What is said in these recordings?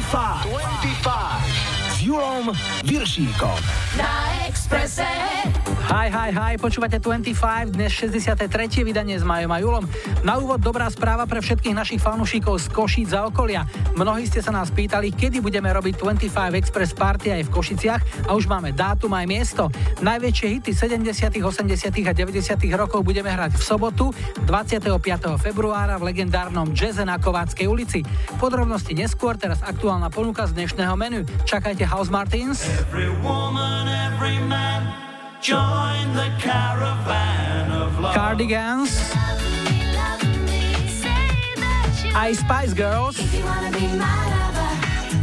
25. 25. S Julom Viršíkom. Na Expresse. Hi, hi, hi, počúvate 25, dnes 63. vydanie s Majom a Julom. Na úvod dobrá správa pre všetkých našich fanúšikov z Košíc za okolia. Mnohí ste sa nás pýtali, kedy budeme robiť 25 Express Party aj v Košiciach a už máme dátum aj miesto. Najväčšie hity 70., 80. a 90. rokov budeme hrať v sobotu 25. februára v legendárnom Jazze na Kováckej ulici. Podrobnosti neskôr, teraz aktuálna ponuka z dnešného menu. Čakajte House Martins. Every woman, every man. Join the caravan of love. Cardigans. Aj Spice Girls.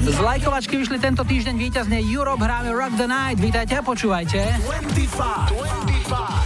Z lajkovačky vyšli tento týždeň víťazne Europe hráme Rock the Night. Vítajte a počúvajte. 25, 25.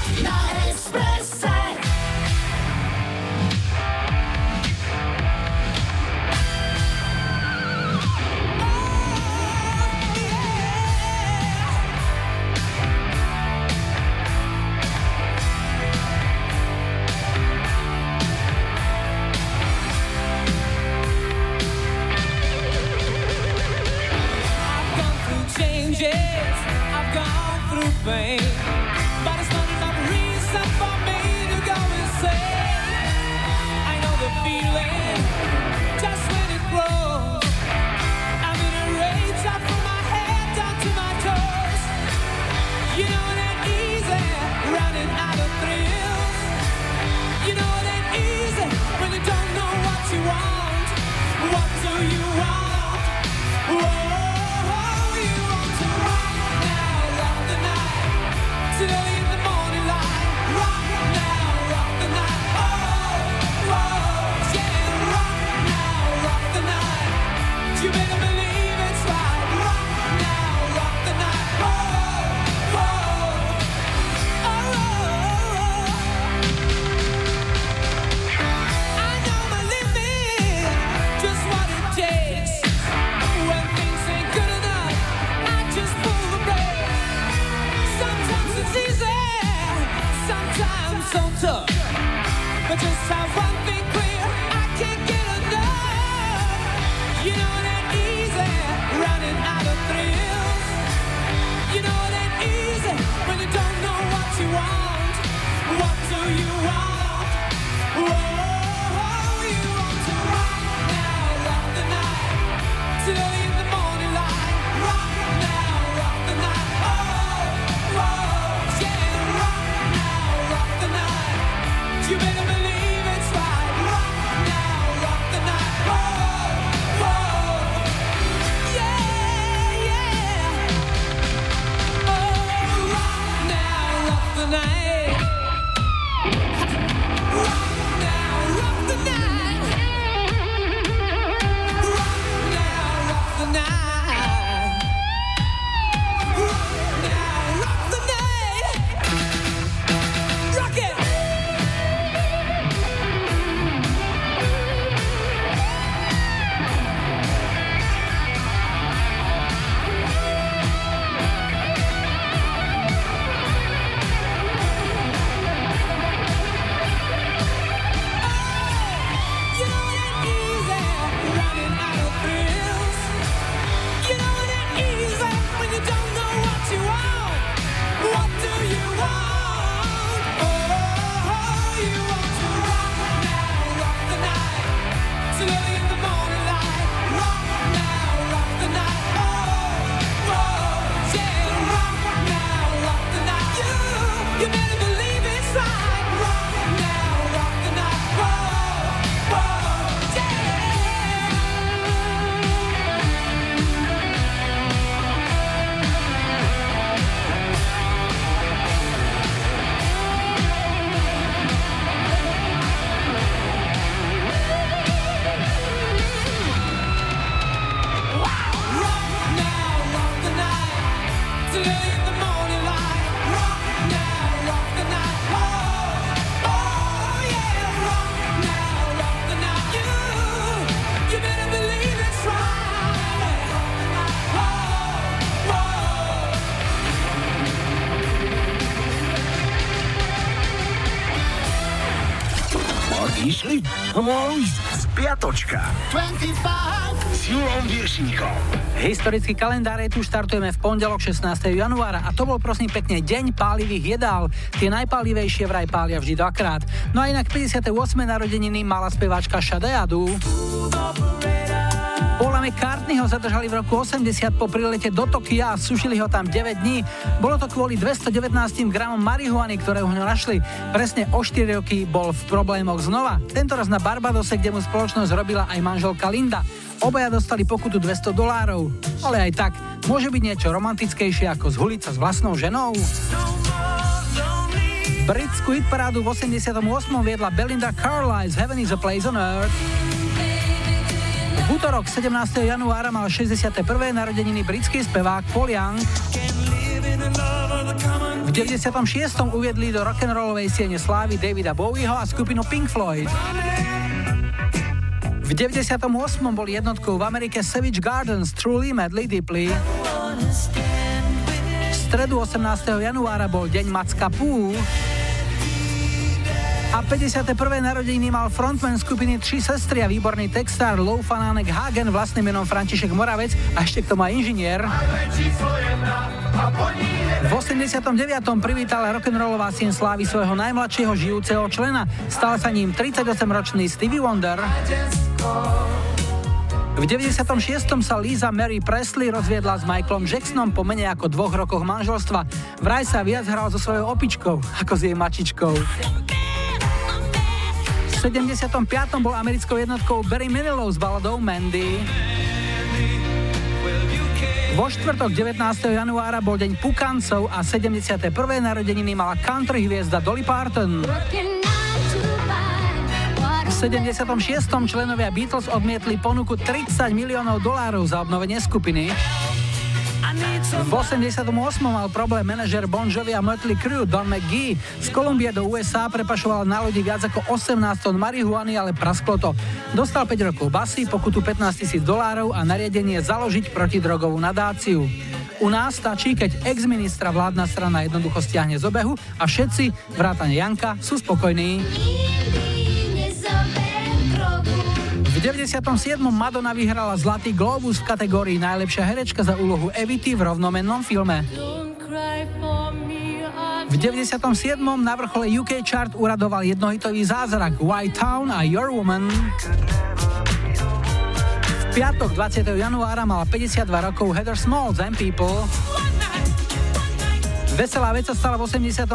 Išli? No, Spiatočka. 25 s. Historický kalendár je tu, štartujeme v pondelok 16. januára a to bol prosím pekne deň pálivých jedál. Tie najpálivejšie vraj pália vždy dvakrát. No a inak 58. narodeniny mala speváčka Shadeadu. McCartney ho zadržali v roku 80 po prilete do Tokia a sušili ho tam 9 dní. Bolo to kvôli 219 gramom marihuany, ktoré ho našli. Presne o 4 roky bol v problémoch znova. Tentoraz na Barbadose, kde mu spoločnosť robila aj manželka Linda. Obaja dostali pokutu 200 dolárov. Ale aj tak, môže byť niečo romantickejšie ako zhuliť sa s vlastnou ženou? Britskú hitparádu v 88. viedla Belinda Carlisle z Heaven is a Place on Earth. V útorok 17. januára mal 61. narodeniny britský spevák Paul Young. V 96. uviedli do rock'n'rollovej siene slávy Davida Bowieho a skupinu Pink Floyd. V 98. bol jednotkou v Amerike Savage Gardens Truly Madly Deeply. V stredu 18. januára bol deň Macka Pú a 51. narodeniny mal frontman skupiny Tři sestry a výborný textár Lou Fanánek Hagen vlastným menom František Moravec a ešte k tomu aj inžinier. V 89. privítal rock'n'rollová sien slávy svojho najmladšieho žijúceho člena. Stal sa ním 38-ročný Stevie Wonder. V 96. sa Lisa Mary Presley rozviedla s Michaelom Jacksonom po menej ako dvoch rokoch manželstva. Vraj sa viac hral so svojou opičkou ako s jej mačičkou. 75. bol americkou jednotkou Barry Manilow s baladou Mandy. Vo štvrtok 19. januára bol deň Pukancov a 71. narodeniny mala country hviezda Dolly Parton. V 76. členovia Beatles odmietli ponuku 30 miliónov dolárov za obnovenie skupiny. V 88. mal problém manažer Bon Jovi a Mötley Crue Don McGee. Z Kolumbie do USA prepašoval na lodi viac ako 18 tón marihuany, ale prasklo to. Dostal 5 rokov basy, pokutu 15 tisíc dolárov a nariadenie založiť protidrogovú nadáciu. U nás stačí, keď ex-ministra vládna strana jednoducho stiahne z obehu a všetci, vrátane Janka, sú spokojní. 97. Madonna vyhrala Zlatý Globus v kategórii najlepšia herečka za úlohu Evity v rovnomennom filme. V 97. na vrchole UK chart uradoval jednohitový zázrak White Town a Your Woman. V piatok 20. januára mala 52 rokov Heather Small z People. Veselá vec sa stala v 82.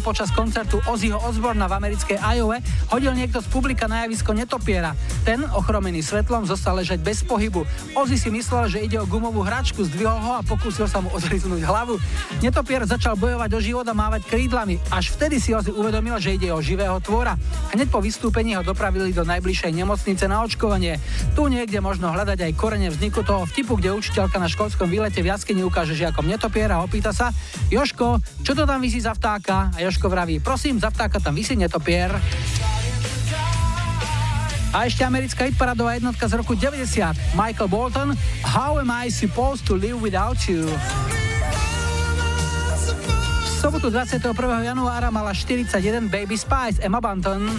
počas koncertu Ozzyho Osborna v americkej Iowa. Hodil niekto z publika na javisko netopiera. Ten, ochromený svetlom, zostal ležať bez pohybu. Ozzy si myslel, že ide o gumovú hračku, zdvihol ho a pokúsil sa mu odriznúť hlavu. Netopier začal bojovať o život a mávať krídlami. Až vtedy si Ozzy uvedomil, že ide o živého tvora. Hneď po vystúpení ho dopravili do najbližšej nemocnice na očkovanie. Tu niekde možno hľadať aj korene vzniku toho vtipu, kde učiteľka na školskom výlete v jaskyni ukáže žiakom netopiera a opýta sa, Jož, Joško, čo to tam vysí za vtáka? A Joško vraví, prosím, za vtáka tam vysí netopier. A ešte americká hitparadová jednotka z roku 90. Michael Bolton, How am I supposed to live without you? V sobotu 21. januára mala 41 Baby Spice Emma Bunton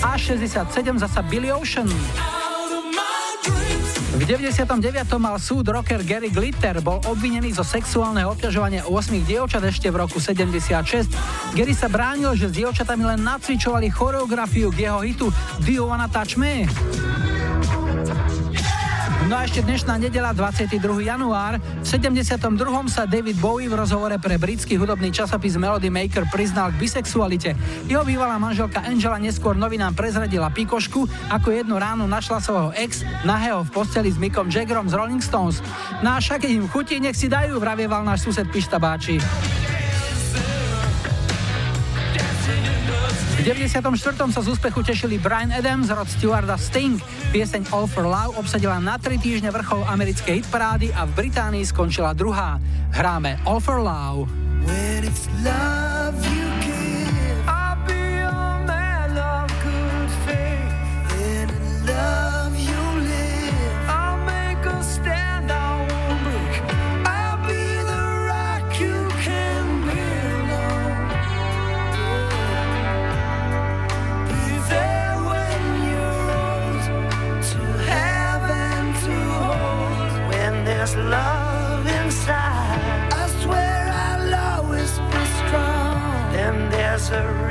a 67 zasa Billy Ocean. V 99. mal súd rocker Gary Glitter, bol obvinený zo sexuálneho obťažovania 8 dievčat ešte v roku 76. Gary sa bránil, že s dievčatami len nacvičovali choreografiu k jeho hitu Do You Wanna Touch Me? No a ešte dnešná nedela 22. január. V 72. sa David Bowie v rozhovore pre britský hudobný časopis Melody Maker priznal k bisexualite. Jeho bývalá manželka Angela neskôr novinám prezradila pikošku, ako jedno ráno našla svojho ex nahého v posteli s Mickom Jaggerom z Rolling Stones. No a však im chutí, nech si dajú, vravieval náš sused Pištabáči. V 94. sa z úspechu tešili Brian Adams, Rod Stewart a Sting. Pieseň All for Love obsadila na 3 týždne vrchol americkej hitparády a v Británii skončila druhá. Hráme All for Love. When it's love you answer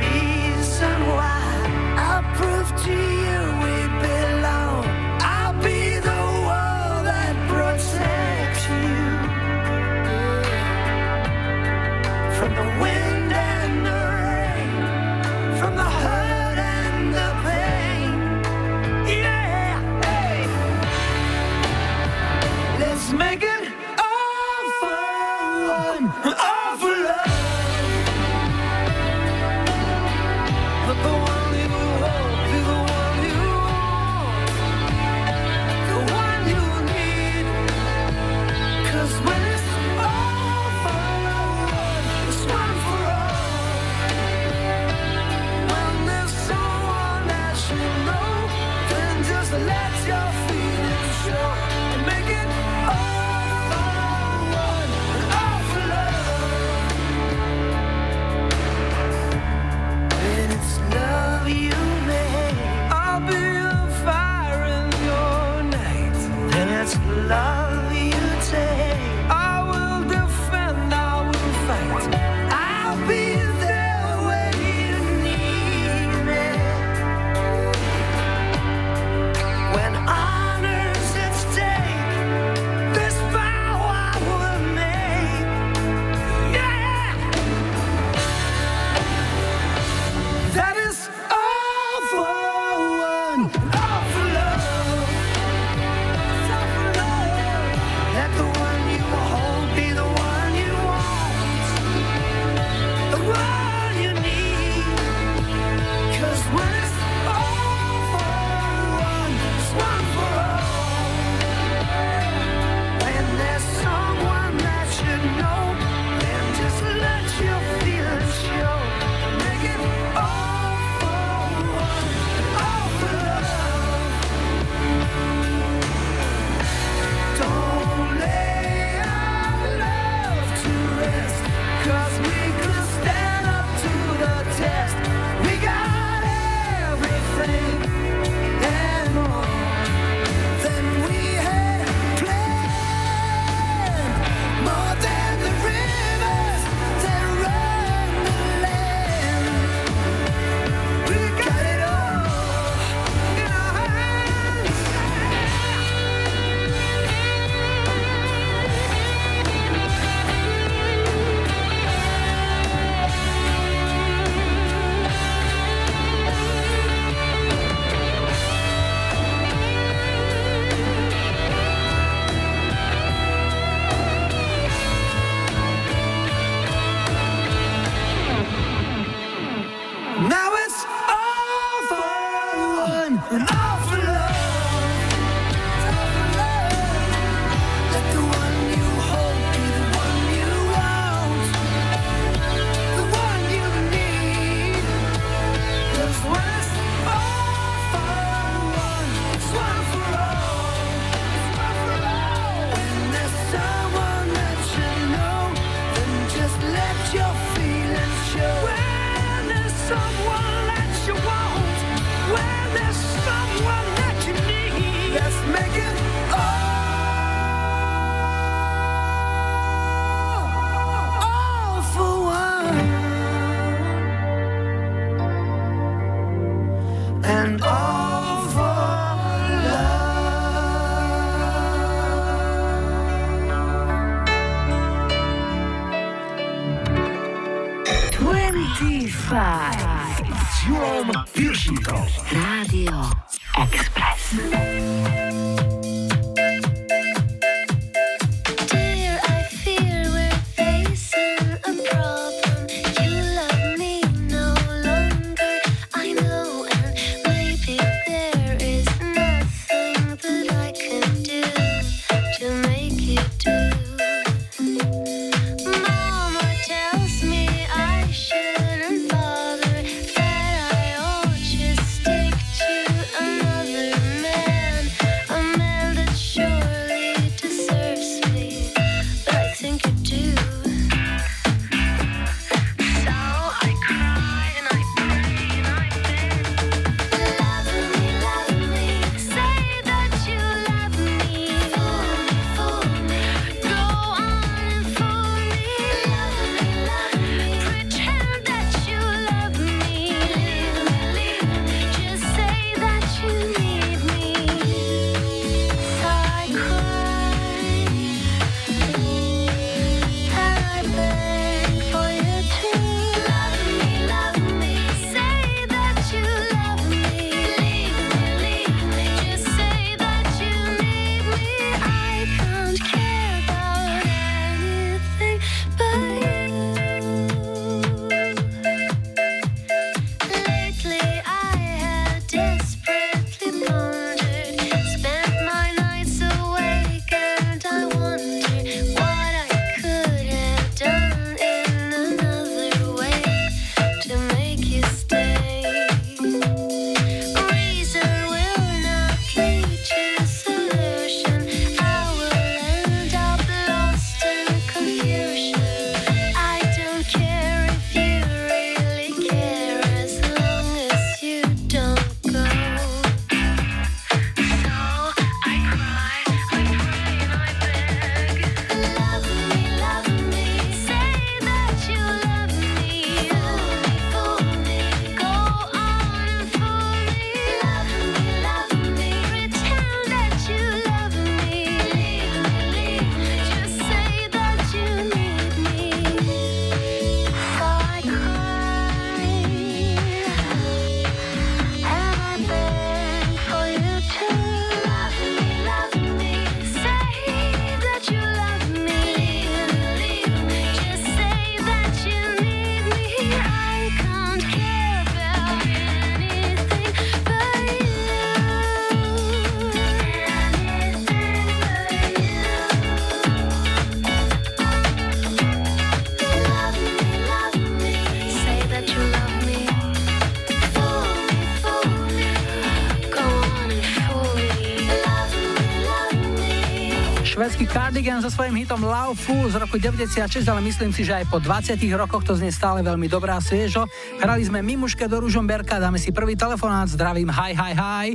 so svojím hitom Love Fool z roku 96, ale myslím si, že aj po 20 rokoch to znie stále veľmi dobrá sviežo. Hrali sme Mimuške do Ružomberka, dáme si prvý telefonát, zdravím, hi, hi, hi.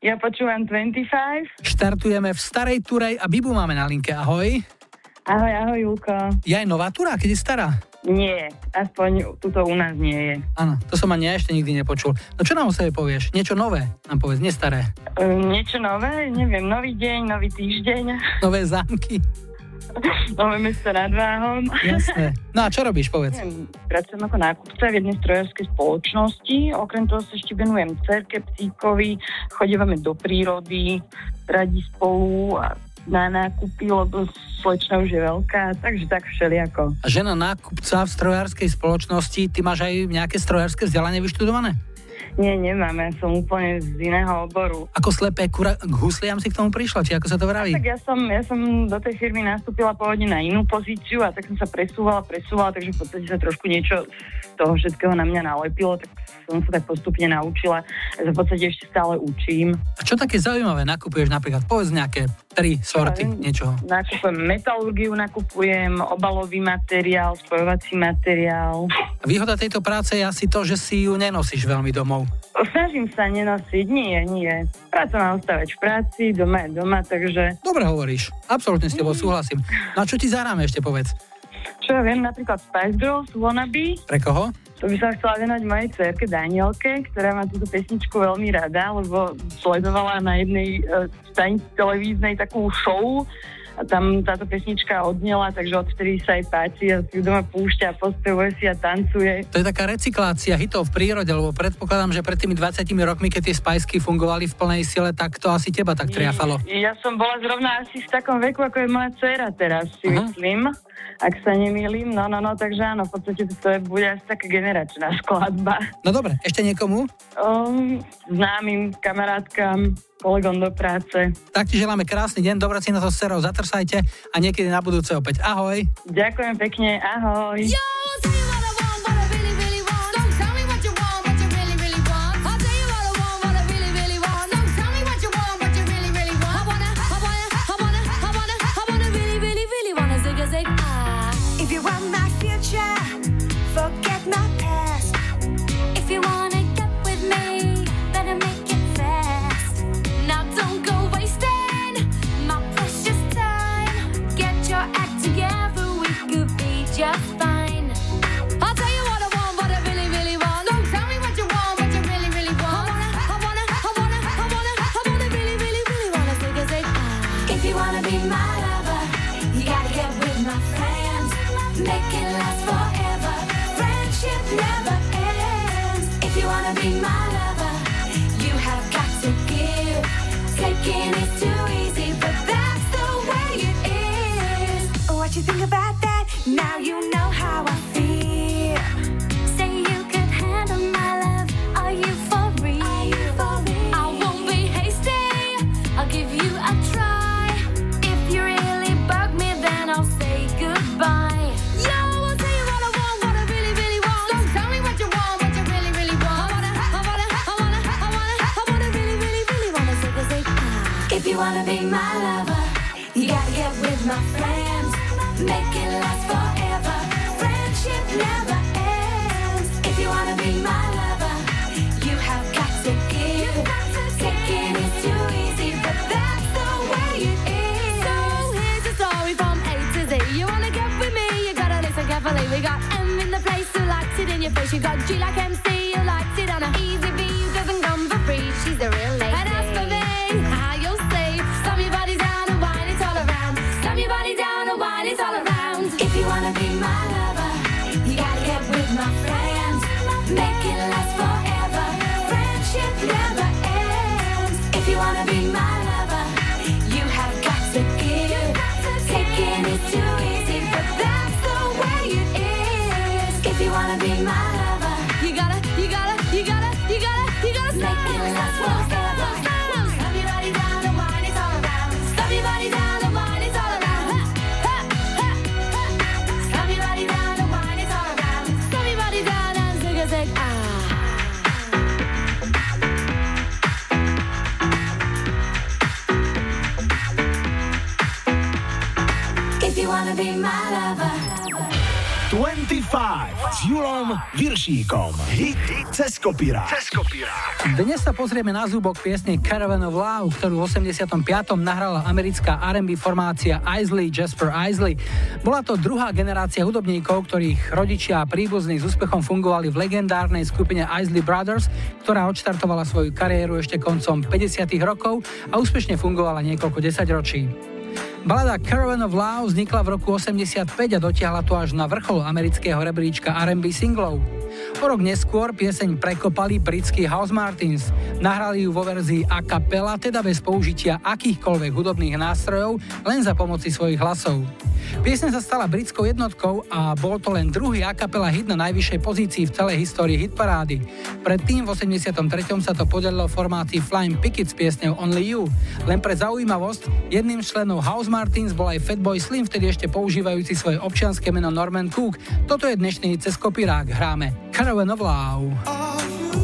Ja počúvam 25. Štartujeme v Starej Turej a Bibu máme na linke, ahoj. Ahoj, ahoj, Julko. Je aj nová túra, keď je stará? Nie, aspoň tuto u nás nie je. Áno, to som ani ešte nikdy nepočul. No čo nám o sebe povieš? Niečo nové nám povedz, nestaré. Um, niečo nové? Neviem, nový deň, nový týždeň. Nové zámky. Nové mesto nad Váhom. Jasné. No a čo robíš, povedz? Pracujem ako nákupca v jednej strojárskej spoločnosti. Okrem toho sa ešte venujem cerke, psíkovi, chodívame do prírody, radi spolu a na nákupy, lebo slečna už je veľká, takže tak všelijako. A žena nákupca v strojárskej spoločnosti, ty máš aj nejaké strojárske vzdelanie vyštudované? Nie, nemám, ja som úplne z iného oboru. Ako slepé kura k husliam si k tomu prišla, či ako sa to vraví? tak ja som, ja som do tej firmy nastúpila pôvodne na inú pozíciu a tak som sa presúvala, presúvala, takže v podstate sa trošku niečo z toho všetkého na mňa nalepilo, tak som sa tak postupne naučila. Sa v podstate ešte stále učím. A čo také zaujímavé nakupuješ napríklad? Povedz nejaké tri sorty niečoho. Nakupujem metalurgiu, nakupujem obalový materiál, spojovací materiál. Výhoda tejto práce je asi to, že si ju nenosíš veľmi domov. Snažím sa nenosiť, nie, nie. Práca má ostávať v práci, doma je doma, takže... Dobre hovoríš, absolútne s tebou súhlasím. No a čo ti zahráme ešte povedz? Čo ja viem, napríklad Spice Girls, Wannabe. Pre koho? To by som chcela venovať mojej cerke Danielke, ktorá má túto pesničku veľmi rada, lebo sledovala na jednej uh, stanici televíznej takú show a tam táto pesnička odnela, takže odtedy sa aj páči a si ju doma púšťa, pospevuje si a tancuje. To je taká recyklácia hitov v prírode, lebo predpokladám, že pred tými 20 rokmi, keď tie spajsky fungovali v plnej sile, tak to asi teba tak triafalo. Ja som bola zrovna asi v takom veku, ako je moja dcera teraz, si uh-huh. myslím ak sa nemýlim. No, no, no, takže áno, v podstate to je, bude asi taká generačná skladba. No dobre, ešte niekomu? Um, známym kamarátkam, kolegom do práce. Tak ti želáme krásny deň, dobre si na to s zatrsajte a niekedy na budúce opäť. Ahoj. Ďakujem pekne, ahoj. Yo! Yeah. S Julom Viršíkom. Hit, hit cez kopírák. Cez kopírák. Dnes sa pozrieme na zúbok piesne Caravan of Love, ktorú v 85. nahrala americká R&B formácia Isley Jasper Isley. Bola to druhá generácia hudobníkov, ktorých rodičia a príbuzní s úspechom fungovali v legendárnej skupine Isley Brothers, ktorá odštartovala svoju kariéru ešte koncom 50. rokov a úspešne fungovala niekoľko desaťročí. Balada Caravan of Love vznikla v roku 85 a dotiahla to až na vrchol amerického rebríčka R&B singlov. O rok neskôr pieseň prekopali britskí House Martins. Nahrali ju vo verzii a capella, teda bez použitia akýchkoľvek hudobných nástrojov, len za pomoci svojich hlasov. Piesne sa stala britskou jednotkou a bol to len druhý a capella hit na najvyššej pozícii v celej histórii hitparády. Predtým v 83. sa to podelilo formácii Flying Picket piesňou Only You. Len pre zaujímavosť, jedným z členov House Martins bol aj Fatboy Slim, vtedy ešte používajúci svoje občianske meno Norman Cook. Toto je dnešný cez kopírák. Hráme Caravan of Love.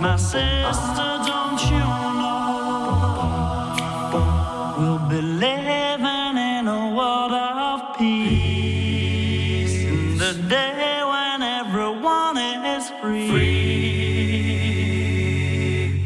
My sister, don't you know? We'll be living in a world of peace. In the day when everyone is free.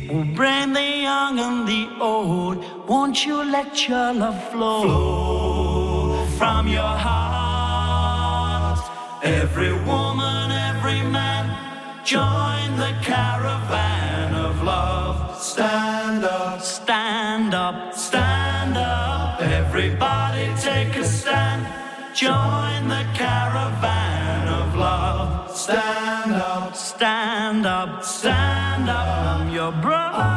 We'll bring the young and the old. Won't you let your love flow, flow from your heart? Every woman, every man, join the caravan of love. Stand up, stand up, stand up. Everybody take a stand. Join the caravan of love. Stand up, stand up, stand up. I'm your brother.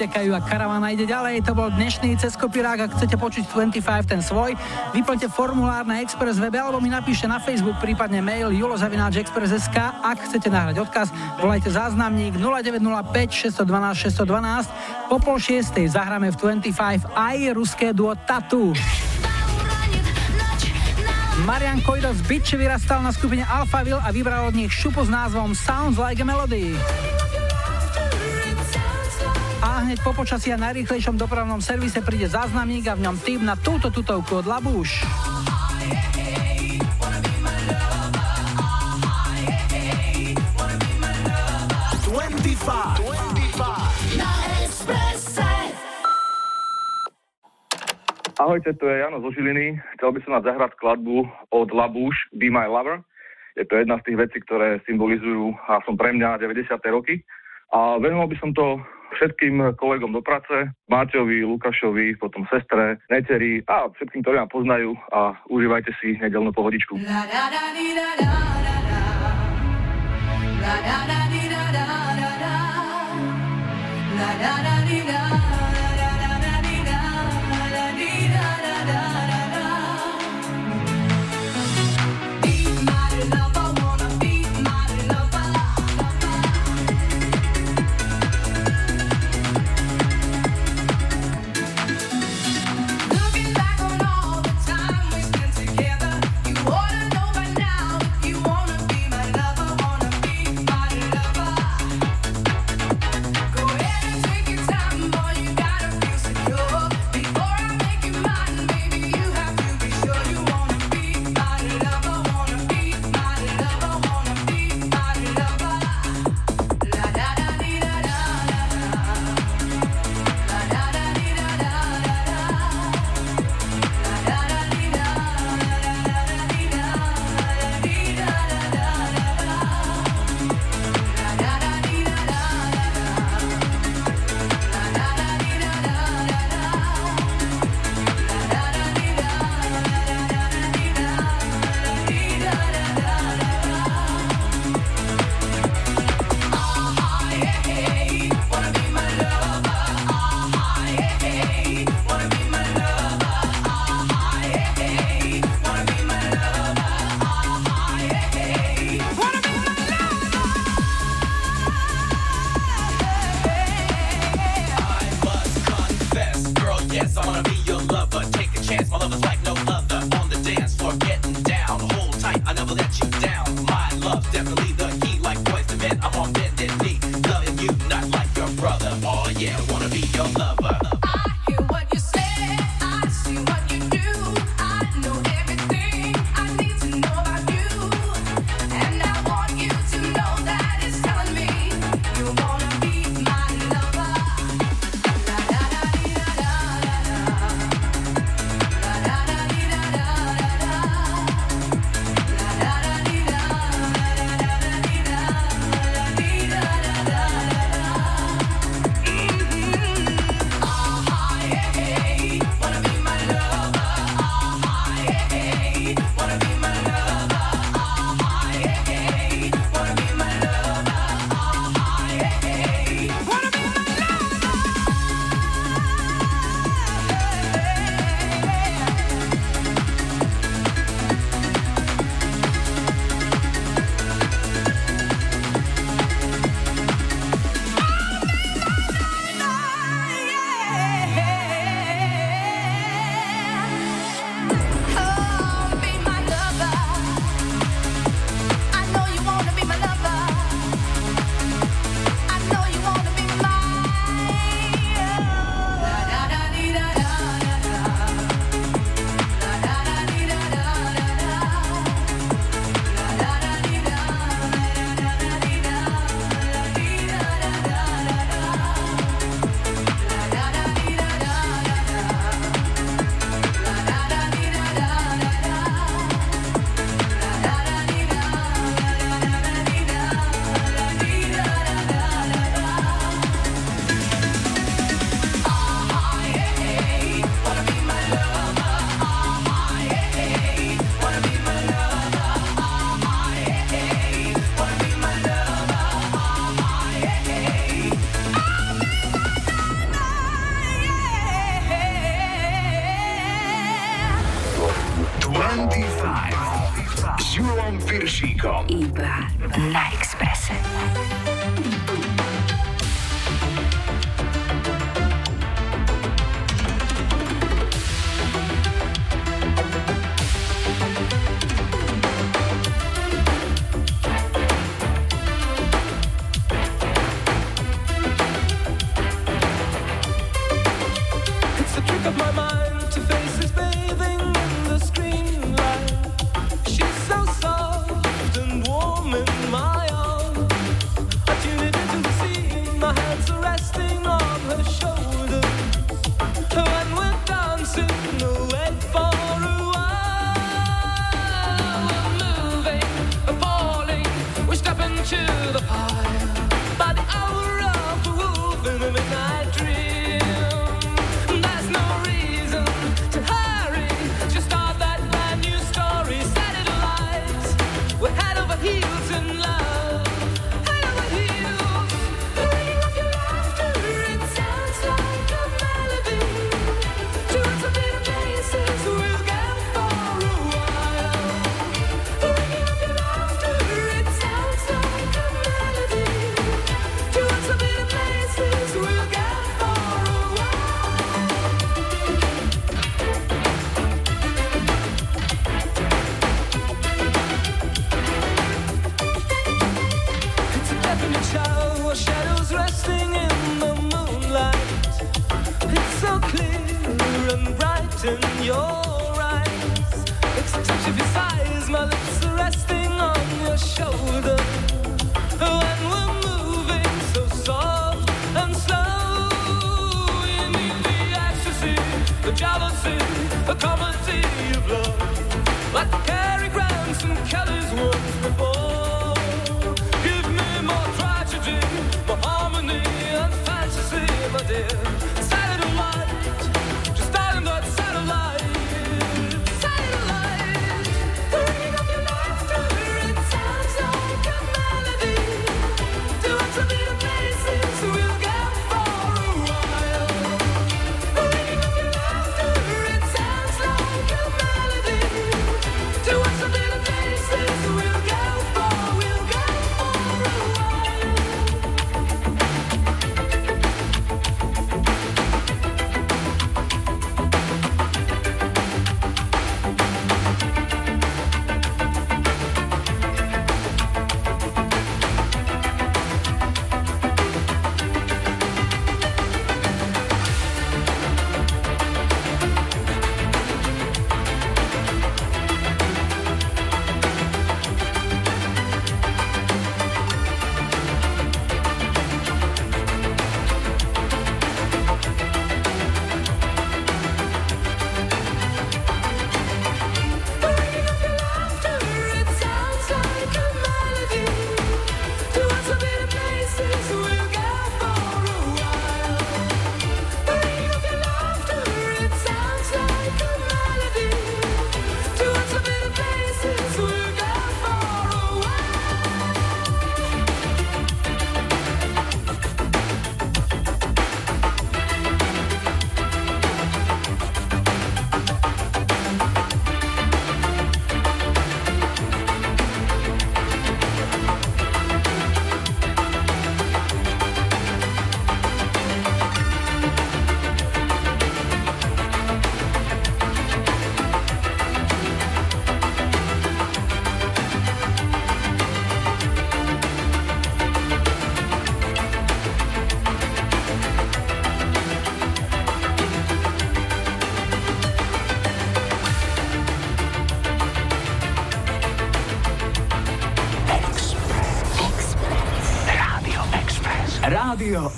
Štekajú a karavana ide ďalej. To bol dnešný cez kopirák. Ak chcete počuť 25 ten svoj, vyplňte formulár na Express webe alebo mi napíšte na Facebook, prípadne mail julozavináčexpress.sk. Ak chcete nahrať odkaz, volajte záznamník 0905 612 612. Po pol šiestej zahráme v 25 aj ruské duo Tatu. Marian Kojdo z Bitch vyrastal na skupine Alphaville a vybral od nich šupu s názvom Sounds Like a Melody. A hneď po počasí a najrýchlejšom dopravnom servise príde záznamník a v ňom tým na túto tutovku od Labúš. Ahojte, to je Jano zo Žiliny. Chcel by som vám zahrať skladbu od Labúš Be My Lover. Je to jedna z tých vecí, ktoré symbolizujú a som pre mňa 90. roky. A venoval by som to všetkým kolegom do práce, Máťovi, Lukášovi, potom sestre, neteri a všetkým, ktorí ma poznajú a užívajte si nedelnú pohodičku. La, la, la, my arms.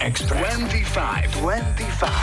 Express. 25. 25.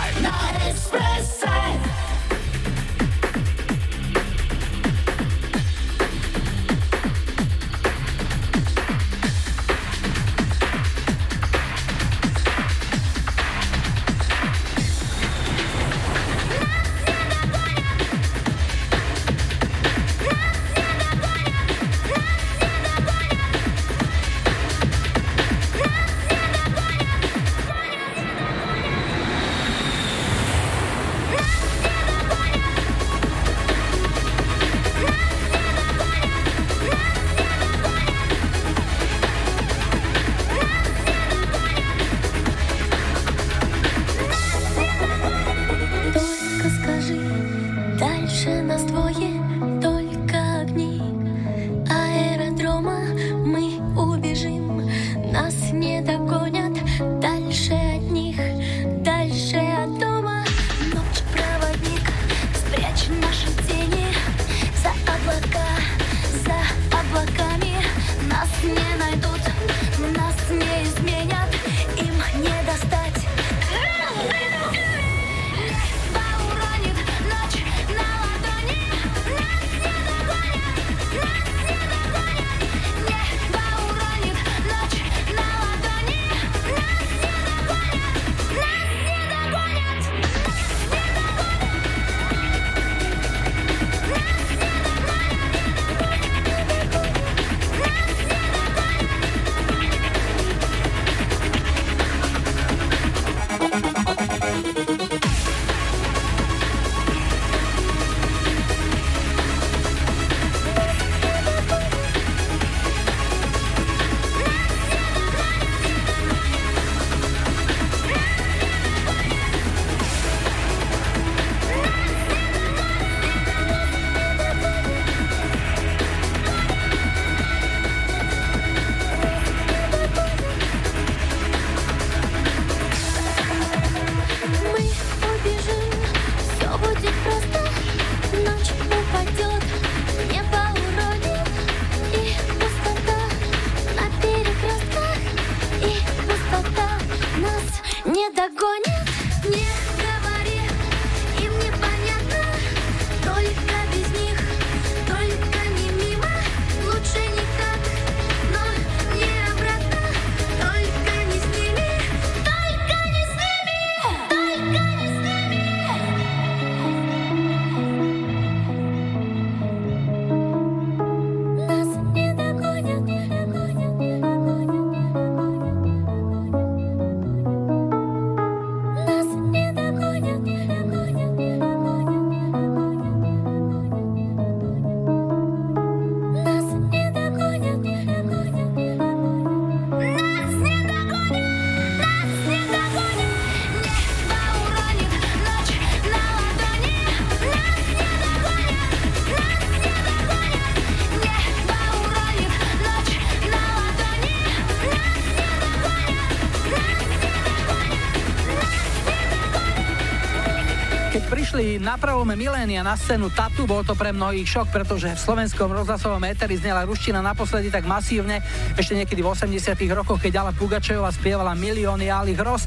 na prelome milénia na scénu Tatu, bol to pre mnohých šok, pretože v slovenskom rozhlasovom éteri znela ruština naposledy tak masívne, ešte niekedy v 80 rokoch, keď Ala Pugačejová spievala milióny Alých Ros.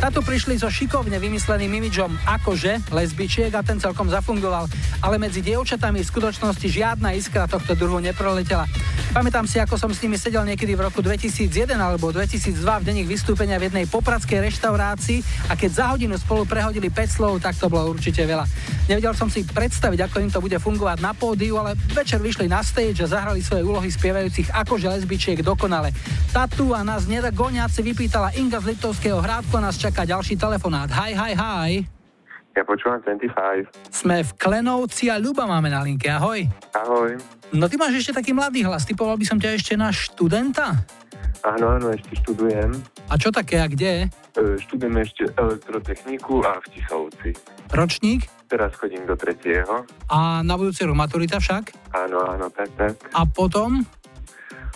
Tatu prišli so šikovne vymysleným imidžom akože lesbičiek a ten celkom zafungoval, ale medzi dievčatami v skutočnosti žiadna iskra tohto druhu neproletela. Pamätám si, ako som s nimi sedel niekedy v roku 2001 alebo 2002 v denných vystúpenia v jednej popradskej reštaurácii a keď za hodinu spolu prehodili 5 slov, tak to bolo určite veľa. Nevedel som si predstaviť, ako im to bude fungovať na pódiu, ale večer vyšli na stage a zahrali svoje úlohy spievajúcich ako lesbičiek dokonale. Tatu a nás nedagoniaci vypýtala Inga z Litovského hrádku a nás čaká ďalší telefonát. Hi, hi, hi. Ja počúvam 25. Sme v Klenovci a Ľuba máme na linke. Ahoj. Ahoj. No ty máš ešte taký mladý hlas. Typoval by som ťa ešte na študenta? Áno, áno, ešte študujem. A čo také a kde? E, študujem ešte elektrotechniku a v Tisovci. Ročník? Teraz chodím do tretieho. A na budúci rok maturita však? Áno, áno, tak, tak. A potom?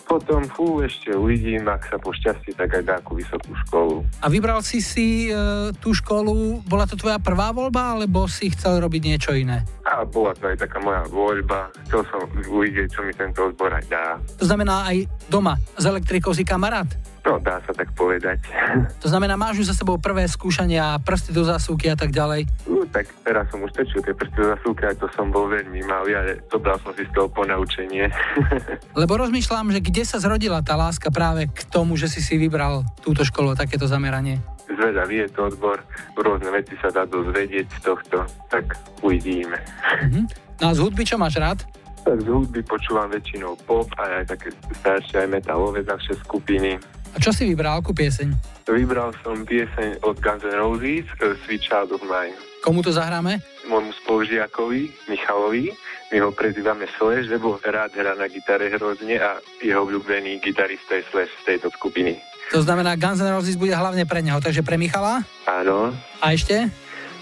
Potom, fú, ešte uvidím, ak sa pošťastí, tak aj nejakú vysokú školu. A vybral si si e, tú školu, bola to tvoja prvá voľba, alebo si chcel robiť niečo iné? A bola to aj taká moja voľba. Chcel som uvidieť, čo mi tento odbor aj dá. To znamená aj doma s elektrikou si kamarát? No, dá sa tak povedať. To znamená, máš už za sebou prvé skúšania, prsty do zásuvky a tak ďalej? Uh, tak teraz som už tečil tie prsty do zásuvky a to som bol veľmi malý, ale zobral som si z toho ponaučenie. Lebo rozmýšľam, že kde sa zrodila tá láska práve k tomu, že si si vybral túto školu, takéto zameranie? Zvedavý je to odbor, rôzne veci sa dá dozvedieť z tohto, tak uvidíme. Uh-huh. No a z hudby čo máš rád? Tak z hudby počúvam väčšinou pop a aj také staršie aj metalové zavše skupiny. A čo si vybral, akú pieseň? Vybral som pieseň od Guns N' Roses, uh, Sweet Child of Mine. Komu to zahráme? Môjmu spolužiakovi, Michalovi. My ho prezývame Slash, lebo rád hrá na gitare hrozne a jeho obľúbený gitarista je Slash z tejto skupiny. To znamená, Guns N' Roses bude hlavne pre neho, takže pre Michala? Áno. A ešte?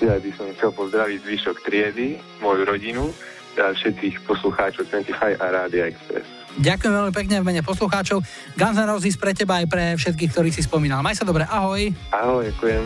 Ja by som chcel pozdraviť zvyšok triedy, moju rodinu, a všetkých poslucháčov 25 a Rádia Express. Ďakujem veľmi pekne v mene poslucháčov. Guns N' Roses pre teba aj pre všetkých, ktorých si spomínal. Maj sa dobre, ahoj. Ahoj, ďakujem.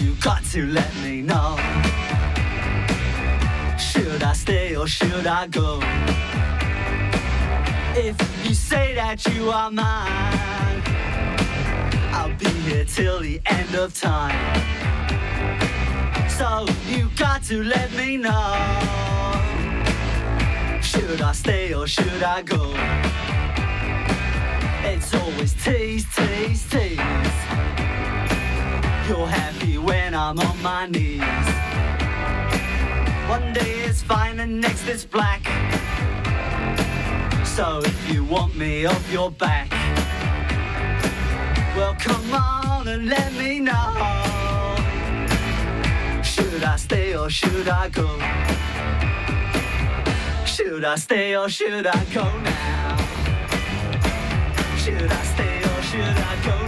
You got to let me know. Should I stay or should I go? If you say that you are mine, be here till the end of time. So you got to let me know. Should I stay or should I go? It's always tease, tease, tease. You're happy when I'm on my knees. One day it's fine and next it's black. So if you want me off your back, well come on and let me know. Should I stay or should I go? Should I stay or should I go now? Should I stay or should I go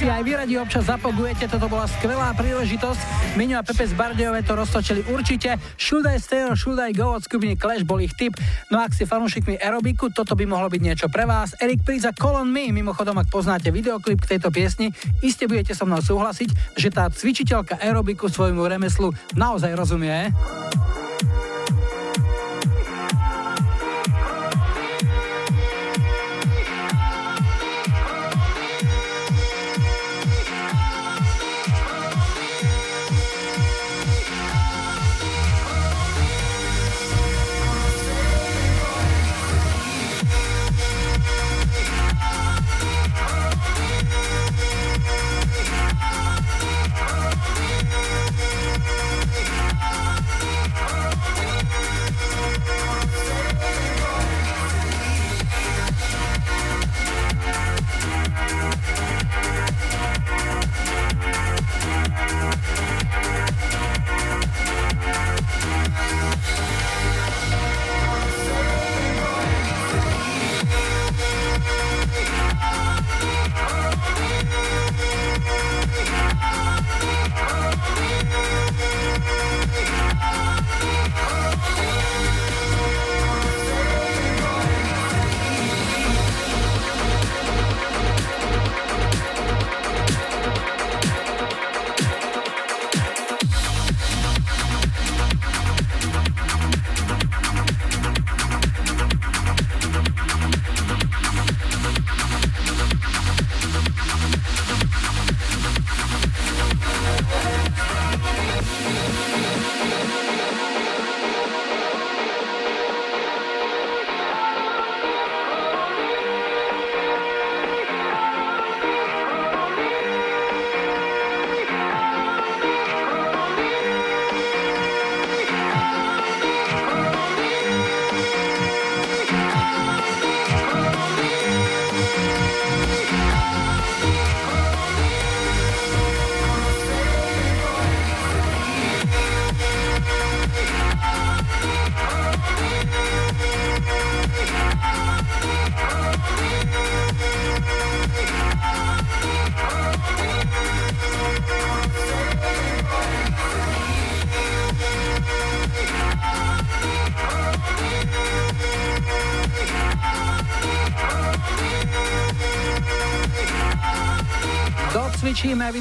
Si aj vy radi občas zapogujete, toto bola skvelá príležitosť. Miňo a Pepe z Bardejové to roztočili určite. Should I stay or should I go od skupiny Clash bol ich tip. No ak ste fanúšikmi aerobiku, toto by mohlo byť niečo pre vás. Erik Príza Colon Me, mimochodom ak poznáte videoklip k tejto piesni, iste budete so mnou súhlasiť, že tá cvičiteľka aerobiku svojmu remeslu naozaj rozumie.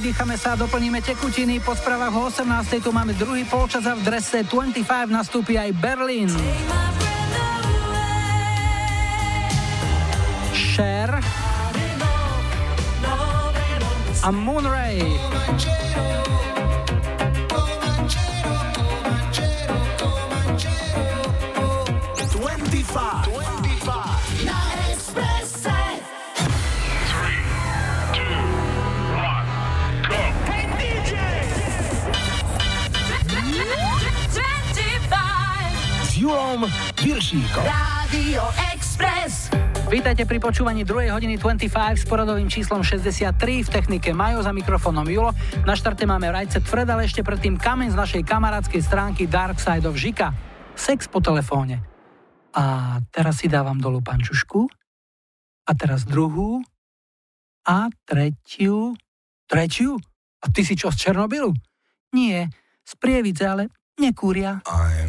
Vydýchame sa a doplníme tekutiny. Po správach o 18. tu máme druhý polčas a v drese 25 nastúpi aj Berlin. Cher a Moonray. Vítajte pri počúvaní 2. hodiny 25 s poradovým číslom 63 v technike Majo za mikrofónom Julo. Na štarte máme rajce Fred, ale ešte predtým kameň z našej kamarádskej stránky Dark Side of Žika. Sex po telefóne. A teraz si dávam dolu pančušku. A teraz druhú. A tretiu. Tretiu? A ty si čo z Černobylu? Nie, z Prievidze, ale nekúria. I'm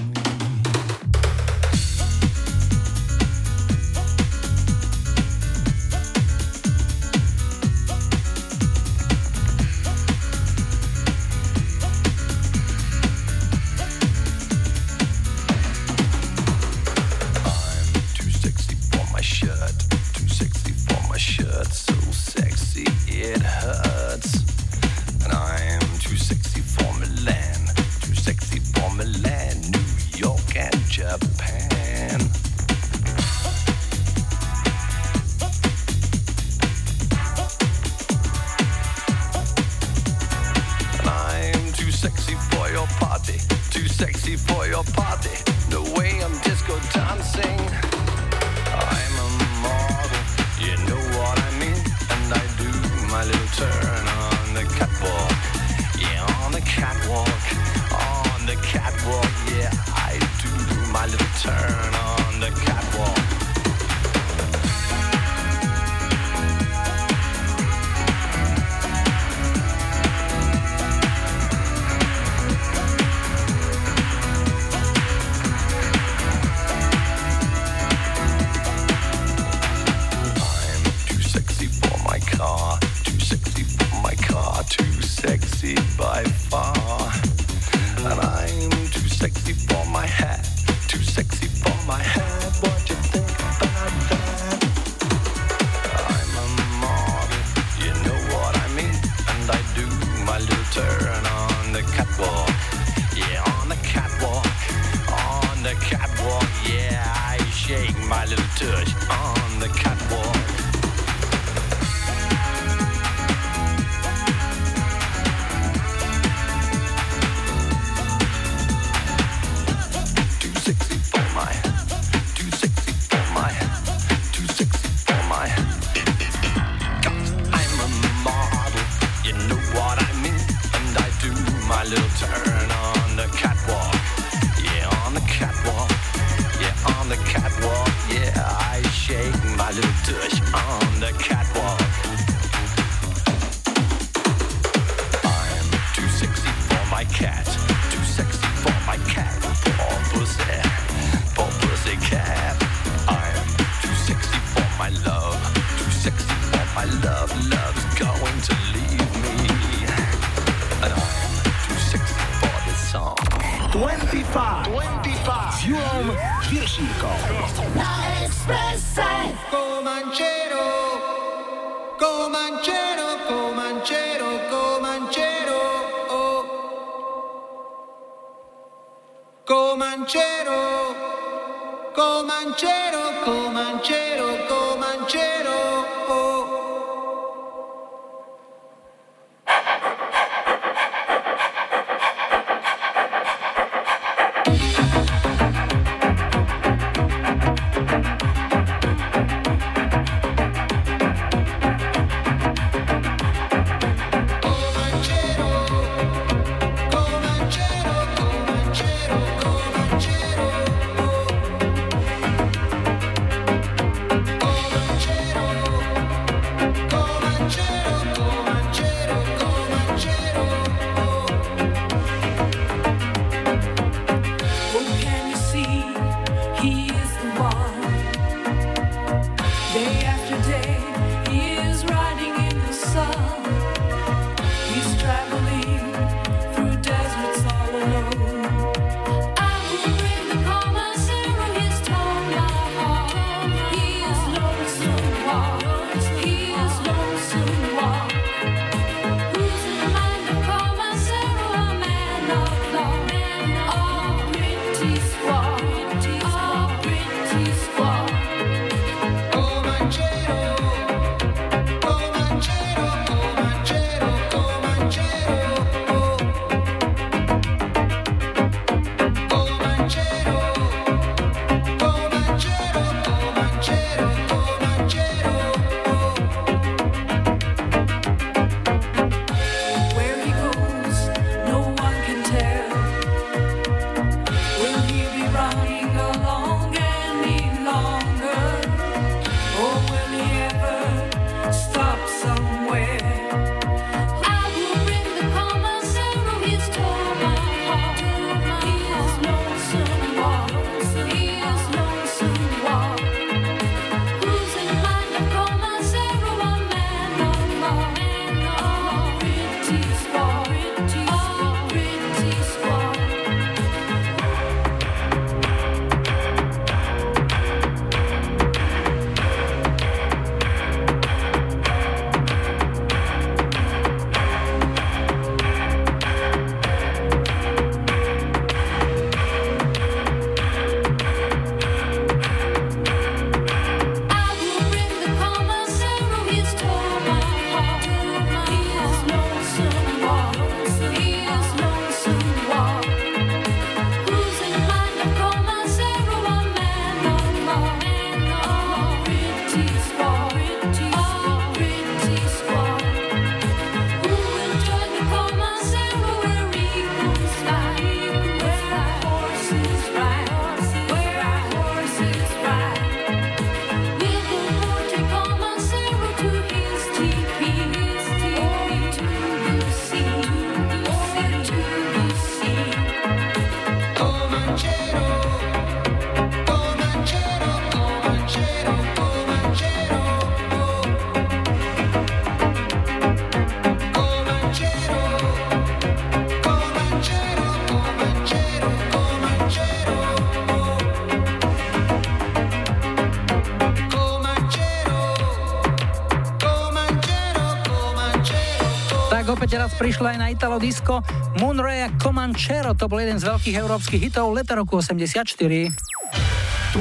Opäť raz prišla aj na Italo Disco. Moonray a Comanchero, to bol jeden z veľkých európskych hitov leta roku 84. 25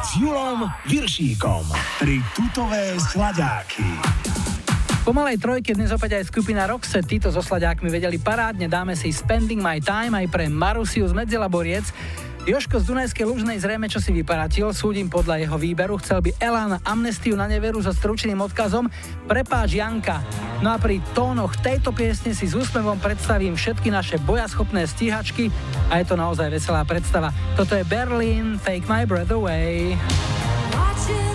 s Julom Viršíkom. Tri tutové sladáky. Po malej trojke dnes opäť aj skupina Roxette, títo so sladákmi vedeli parádne, dáme si Spending My Time aj pre Marusiu z Medzilaboriec. Joško z Dunajskej Lužnej zrejme čo si vyparatil, súdim podľa jeho výberu, chcel by Elán amnestiu na neveru so stručným odkazom Prepáč Janka. No a pri tónoch tejto piesne si s úsmevom predstavím všetky naše bojaschopné stíhačky a je to naozaj veselá predstava. Toto je Berlin, Take My Breath Away. kiss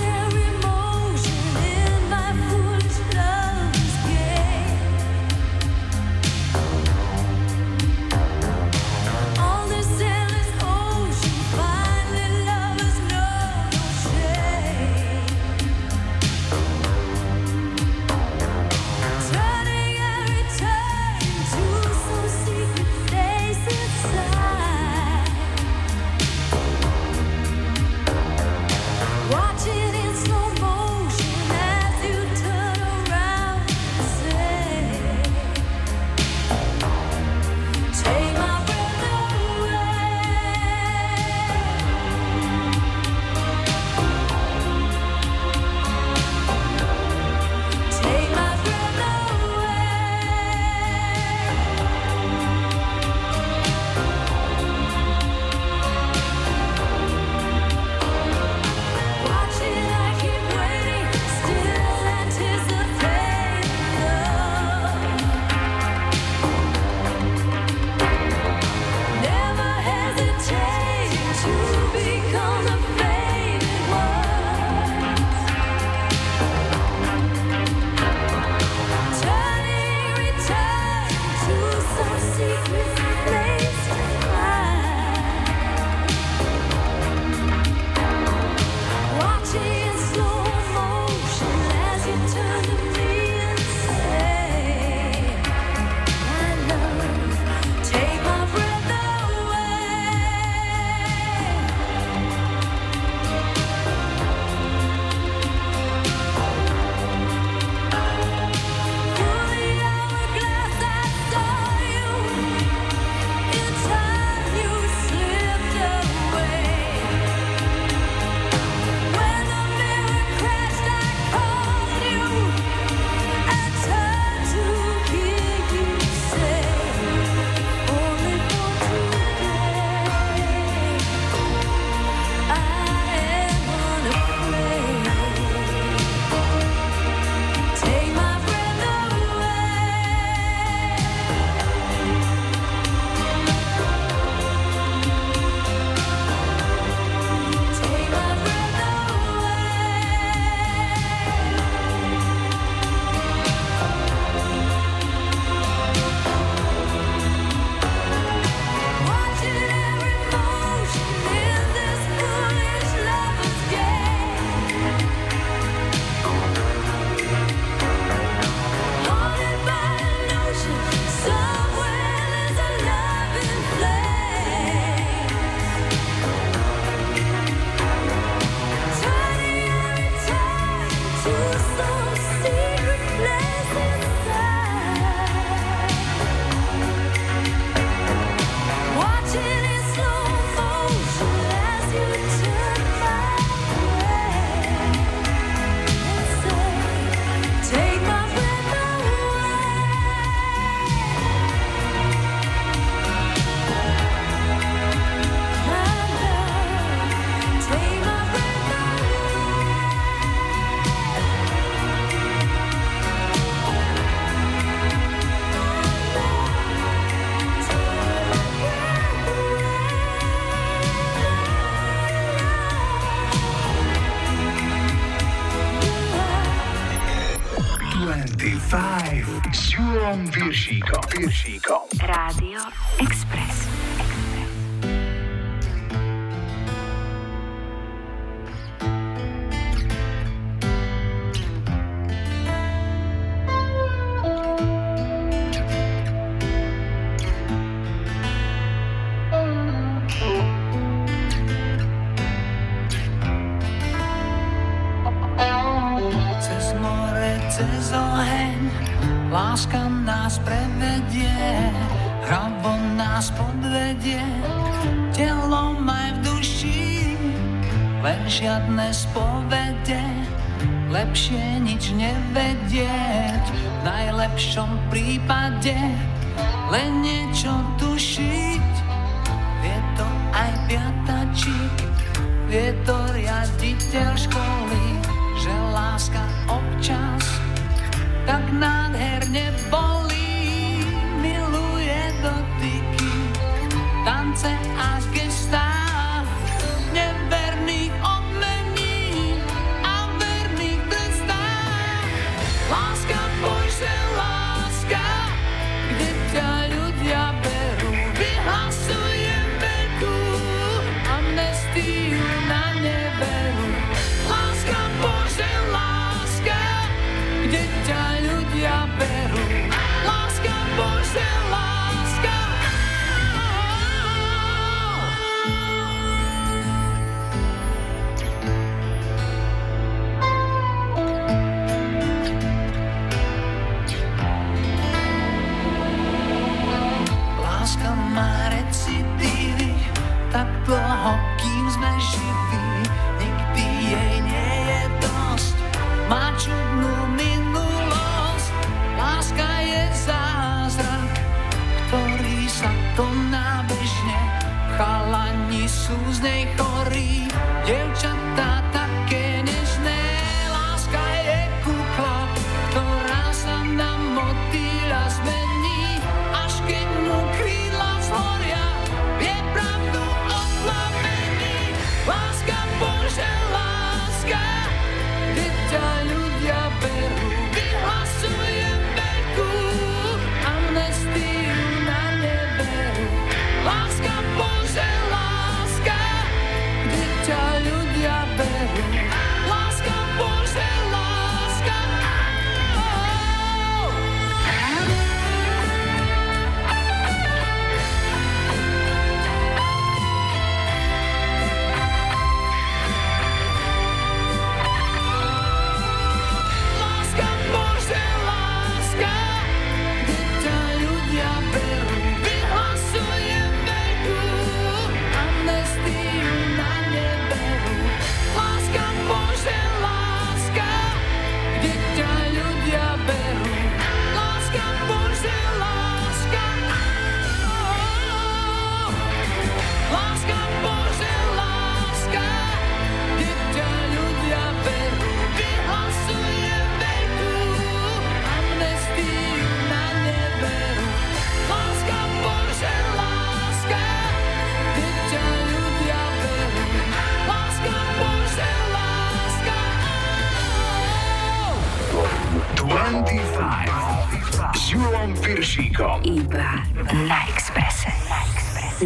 slúznej chorí, devča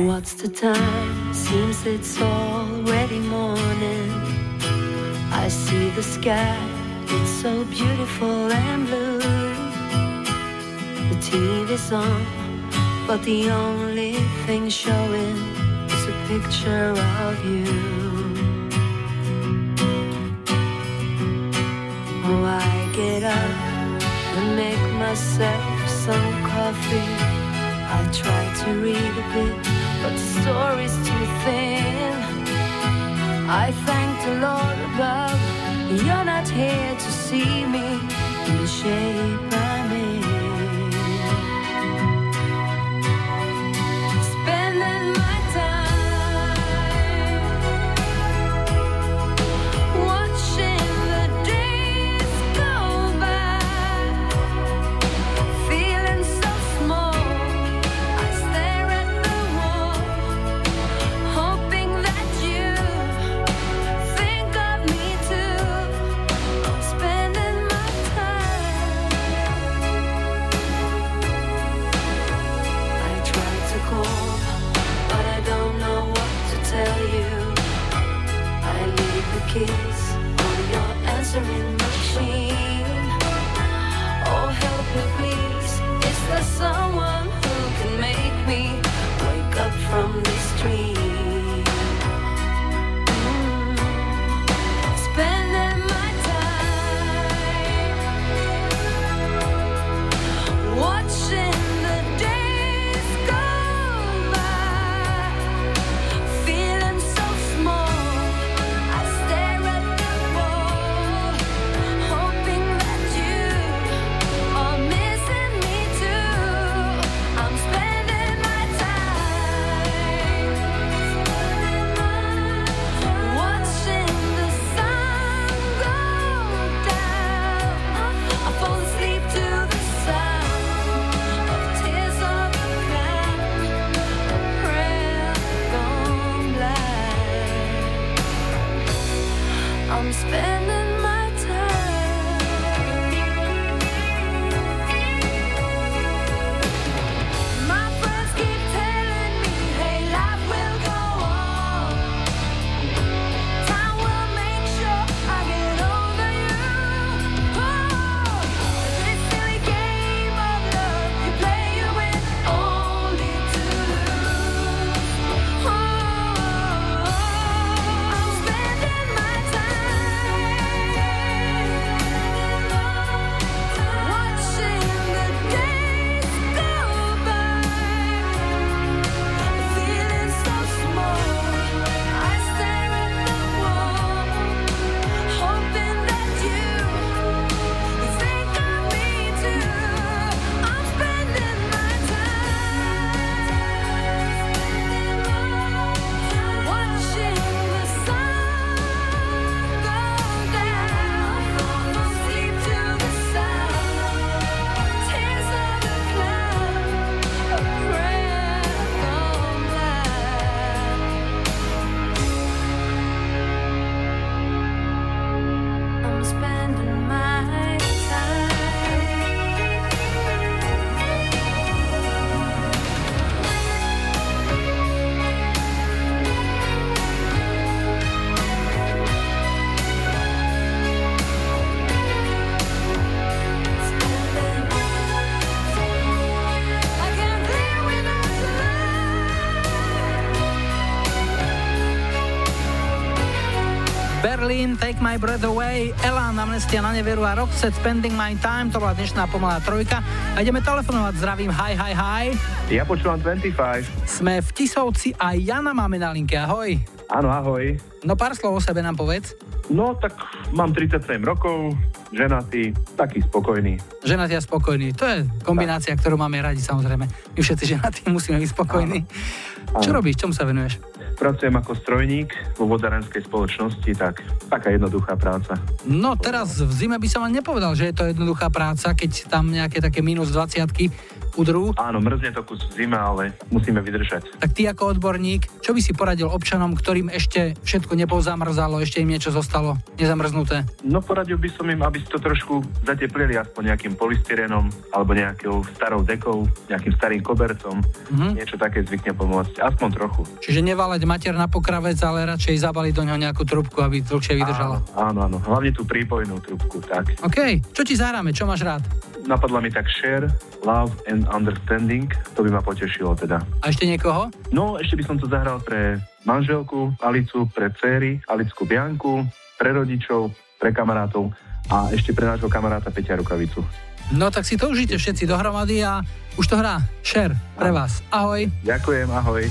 What's the time? Seems it's already morning. I see the sky, it's so beautiful and blue. The TV's on, but the only thing showing is a picture of you. Oh, I get up and make myself some coffee. I try to read a bit story's too thin. I thank the Lord above, you're not here to see me in the shape street. Berlin, Take My Breath Away, Elan, Amnestia na neveru a Roxette, Spending My Time, to bola dnešná pomalá trojka. A ideme telefonovať, zdravím, hi, hi, hi. Ja počúvam 25. Sme v Tisovci a Jana máme na linke, ahoj. Áno, ahoj. No pár slov o sebe nám povedz. No, tak mám 37 rokov, ženatý, taký spokojný. Ženatý a spokojný, to je kombinácia, ktorú máme radi samozrejme. My všetci ženatí musíme byť spokojní. Čo Áno. robíš, čomu sa venuješ? Pracujem ako strojník vo vodárenskej spoločnosti, tak taká jednoduchá práca. No teraz v zime by som vám nepovedal, že je to jednoduchá práca, keď tam nejaké také minus 20 udrú. Áno, mrzne to kus zima, ale musíme vydržať. Tak ty ako odborník, čo by si poradil občanom, ktorým ešte všetko nepozamrzalo, ešte im niečo zostalo nezamrznuté? No poradil by som im, aby si to trošku zateplili aspoň nejakým polystyrenom alebo nejakou starou dekou, nejakým starým kobercom. Mhm. Niečo také zvykne pomôcť, aspoň trochu. Čiže nevalať mater na pokravec, ale radšej zabaliť do ňoho nejakú trubku, aby dlhšie vydržala. Áno, áno, hlavne tú prípojnú trubku, tak. OK, čo ti zahráme, čo máš rád? Napadla mi tak Share, Love and Understanding, to by ma potešilo teda. A ešte niekoho? No, ešte by som to zahral pre manželku Alicu, pre dcery, Alicku Bianku, pre rodičov, pre kamarátov a ešte pre nášho kamaráta Peťa Rukavicu. No tak si to užite všetci dohromady a už to hrá. Share pre vás. Ahoj. Ďakujem, ahoj.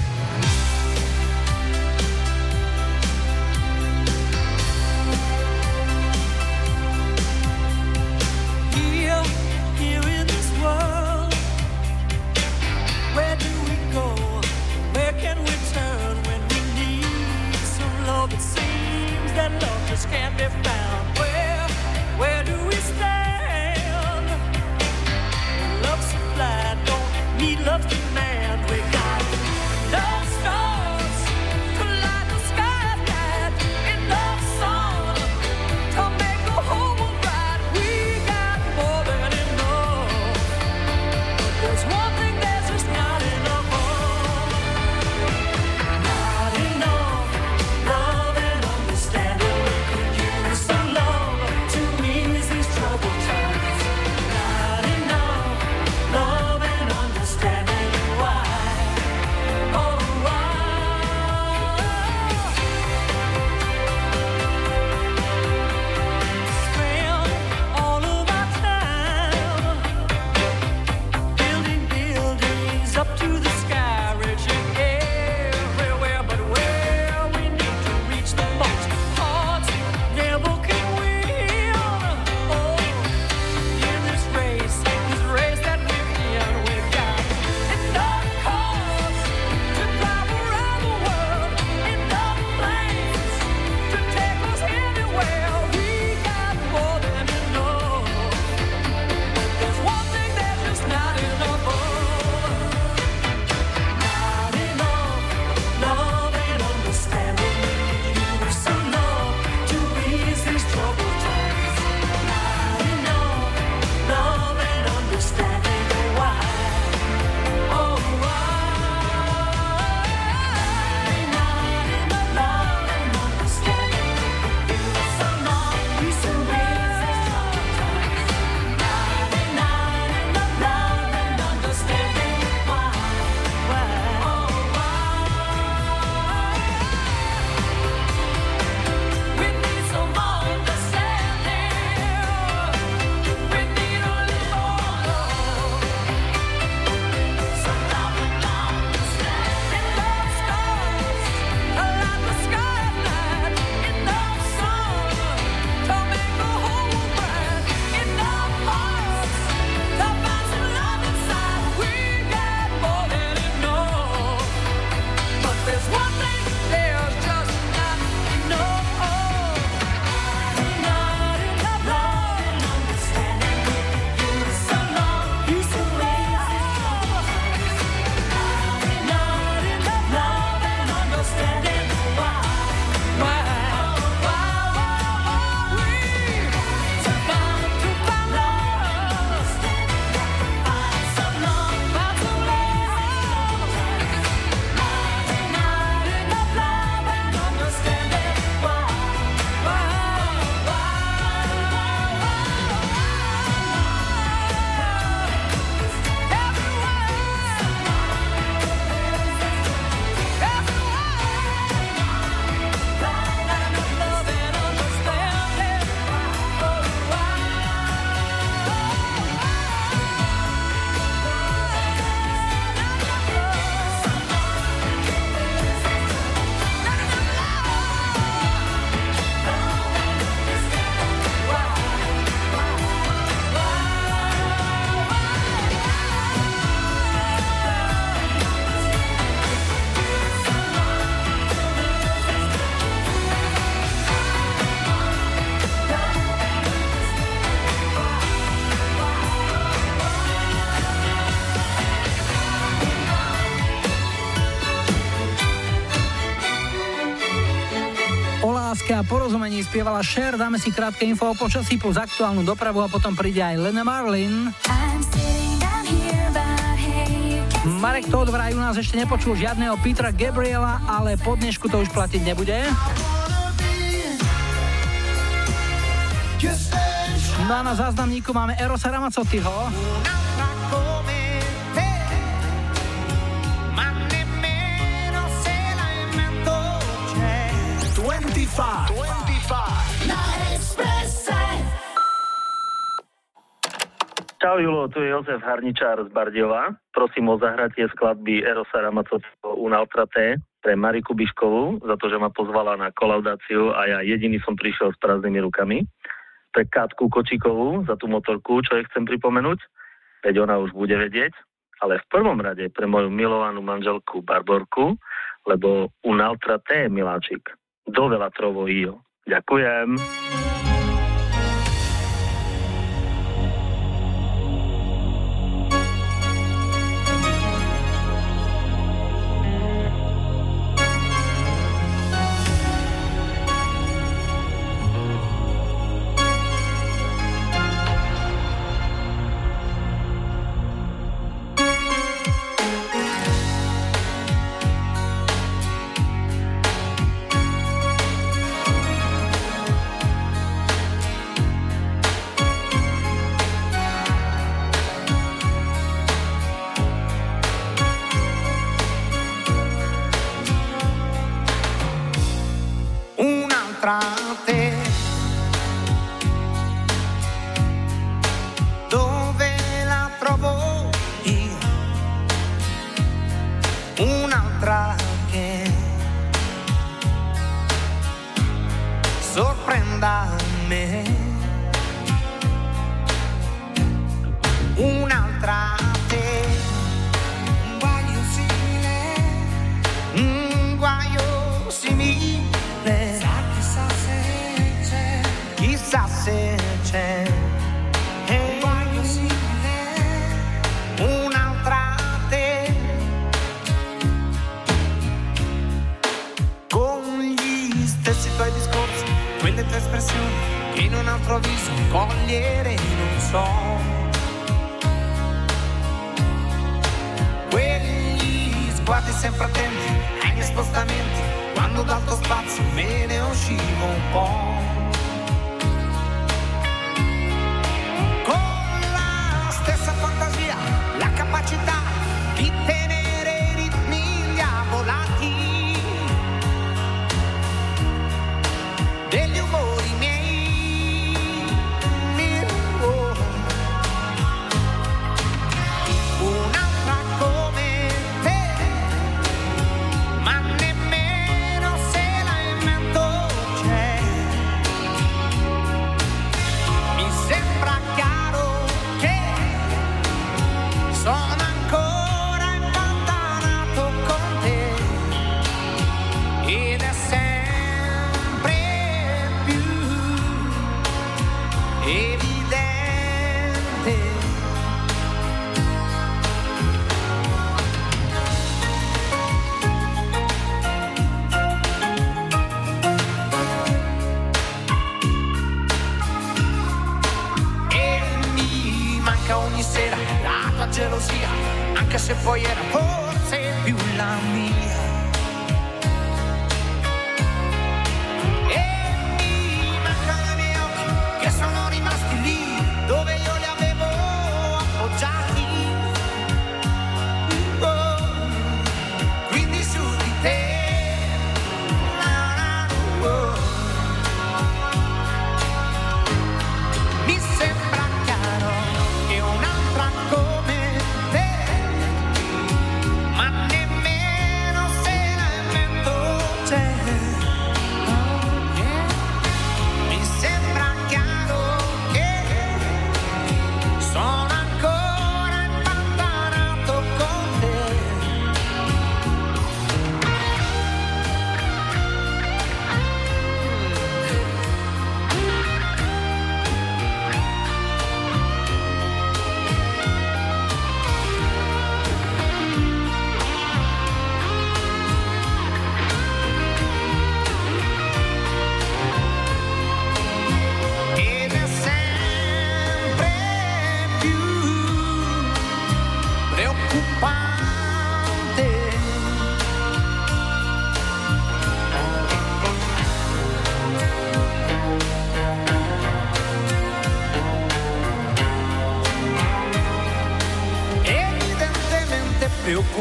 A porozumení spievala Cher. Dáme si krátke info o počasí plus aktuálnu dopravu a potom príde aj Lena Marlin. Marek Todd vraj u nás ešte nepočul žiadneho Petra Gabriela, ale po dnešku to už platiť nebude. No a na záznamníku máme Erosa Ramazottiho. Julo, tu je Jozef Harničár z Bardiova. Prosím o zahratie skladby Erosa Ramacovského Unaltraté pre Mariku Biškovú za to, že ma pozvala na kolaudáciu a ja jediný som prišiel s prázdnymi rukami. Pre Kátku Kočikovú za tú motorku, čo jej chcem pripomenúť, veď ona už bude vedieť, ale v prvom rade pre moju milovanú manželku Barborku, lebo Unaltraté, miláčik, do veľa trovo. Ďakujem. encontrar.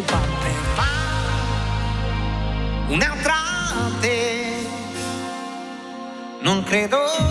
preoccupante, ma un entrante non credo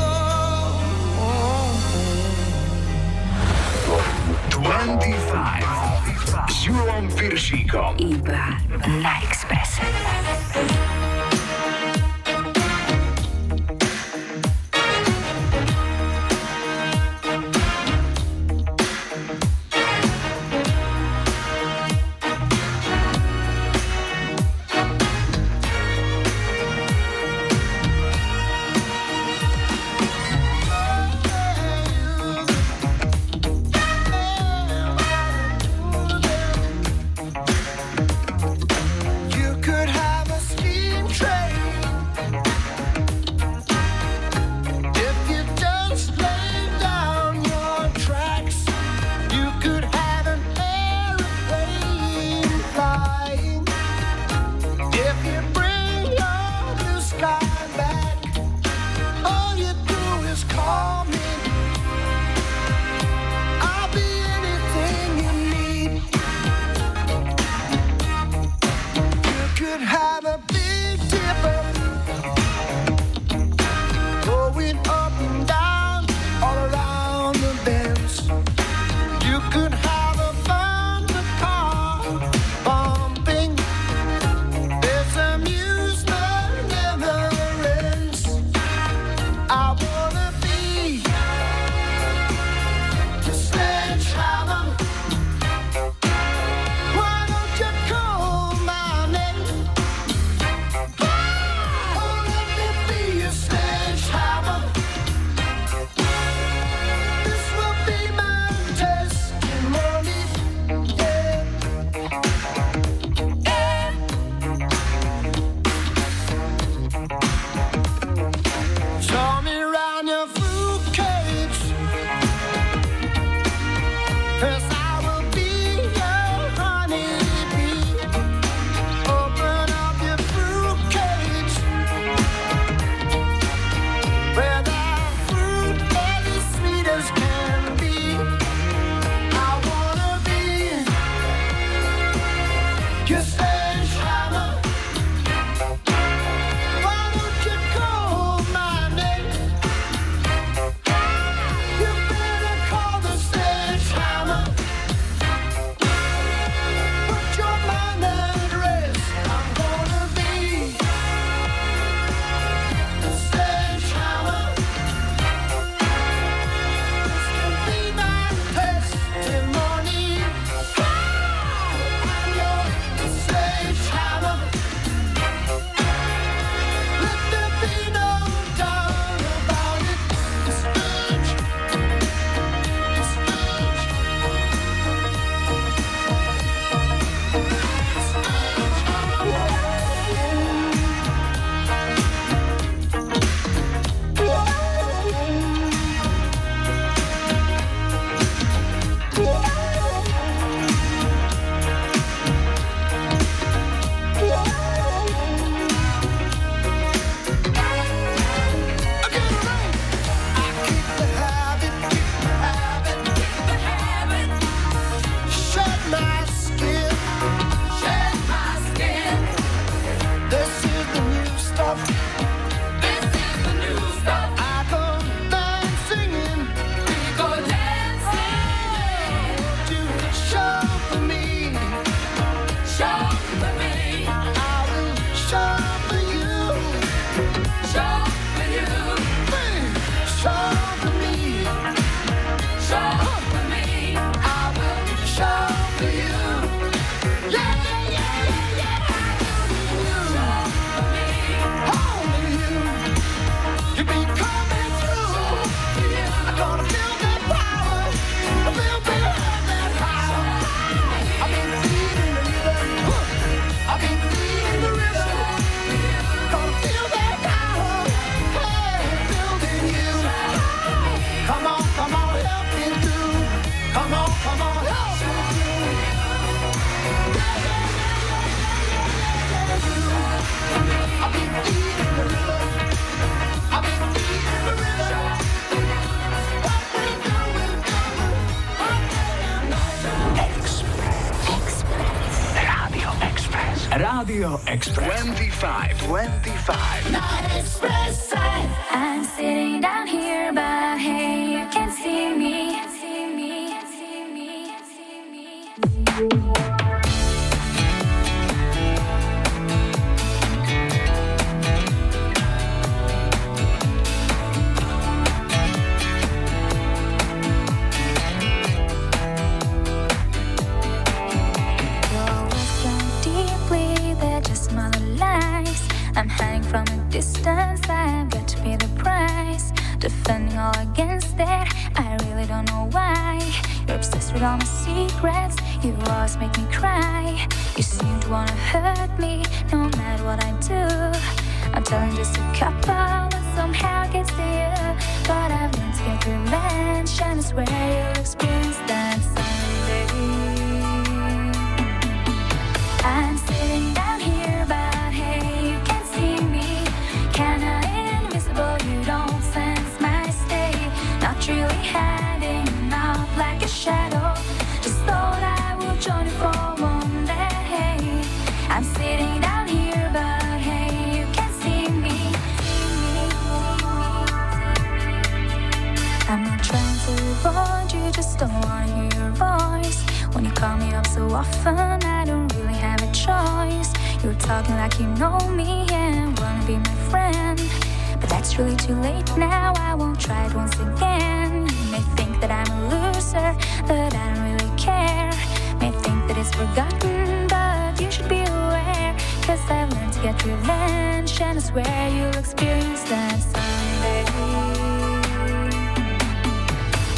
Really too late now, I won't try it once again. You may think that I'm a loser, but I don't really care. May think that it's forgotten, but you should be aware. Cause I've learned to get revenge, and I swear you'll experience that someday.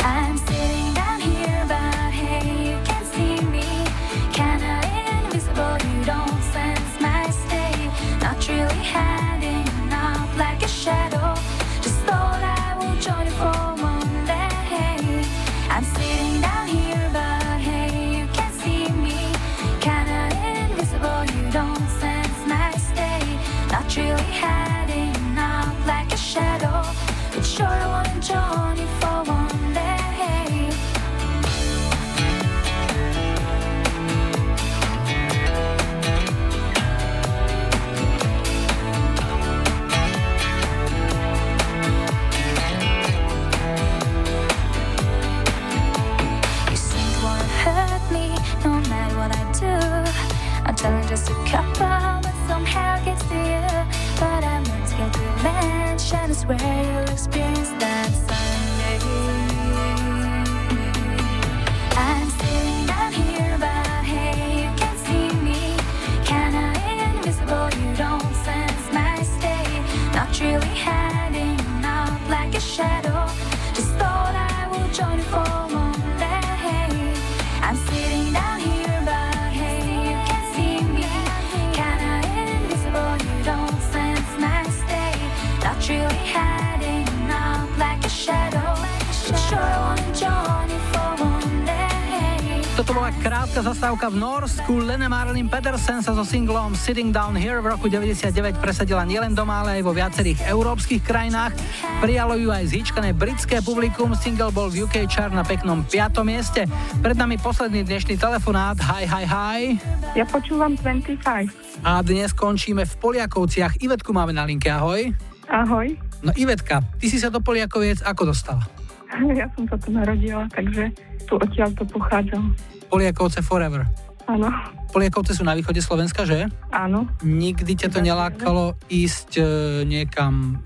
I'm krátka zastávka v Norsku. Lene Marlin Pedersen sa so singlom Sitting Down Here v roku 99 presadila nielen doma, ale aj vo viacerých európskych krajinách. Prijalo ju aj zíčkané britské publikum. Single bol v UK chart na peknom 5. mieste. Pred nami posledný dnešný telefonát. Hi, hi, hi. Ja počúvam 25. A dnes končíme v Poliakovciach. Ivetku máme na linke, ahoj. Ahoj. No Ivetka, ty si sa do Poliakoviec ako dostala? Ja som sa tu narodila, takže tu odtiaľ to pochádzam. Poliakovce forever. Áno, Poliakovce sú na východe Slovenska, že? áno. Nikdy ťa to nelákalo ísť e, niekam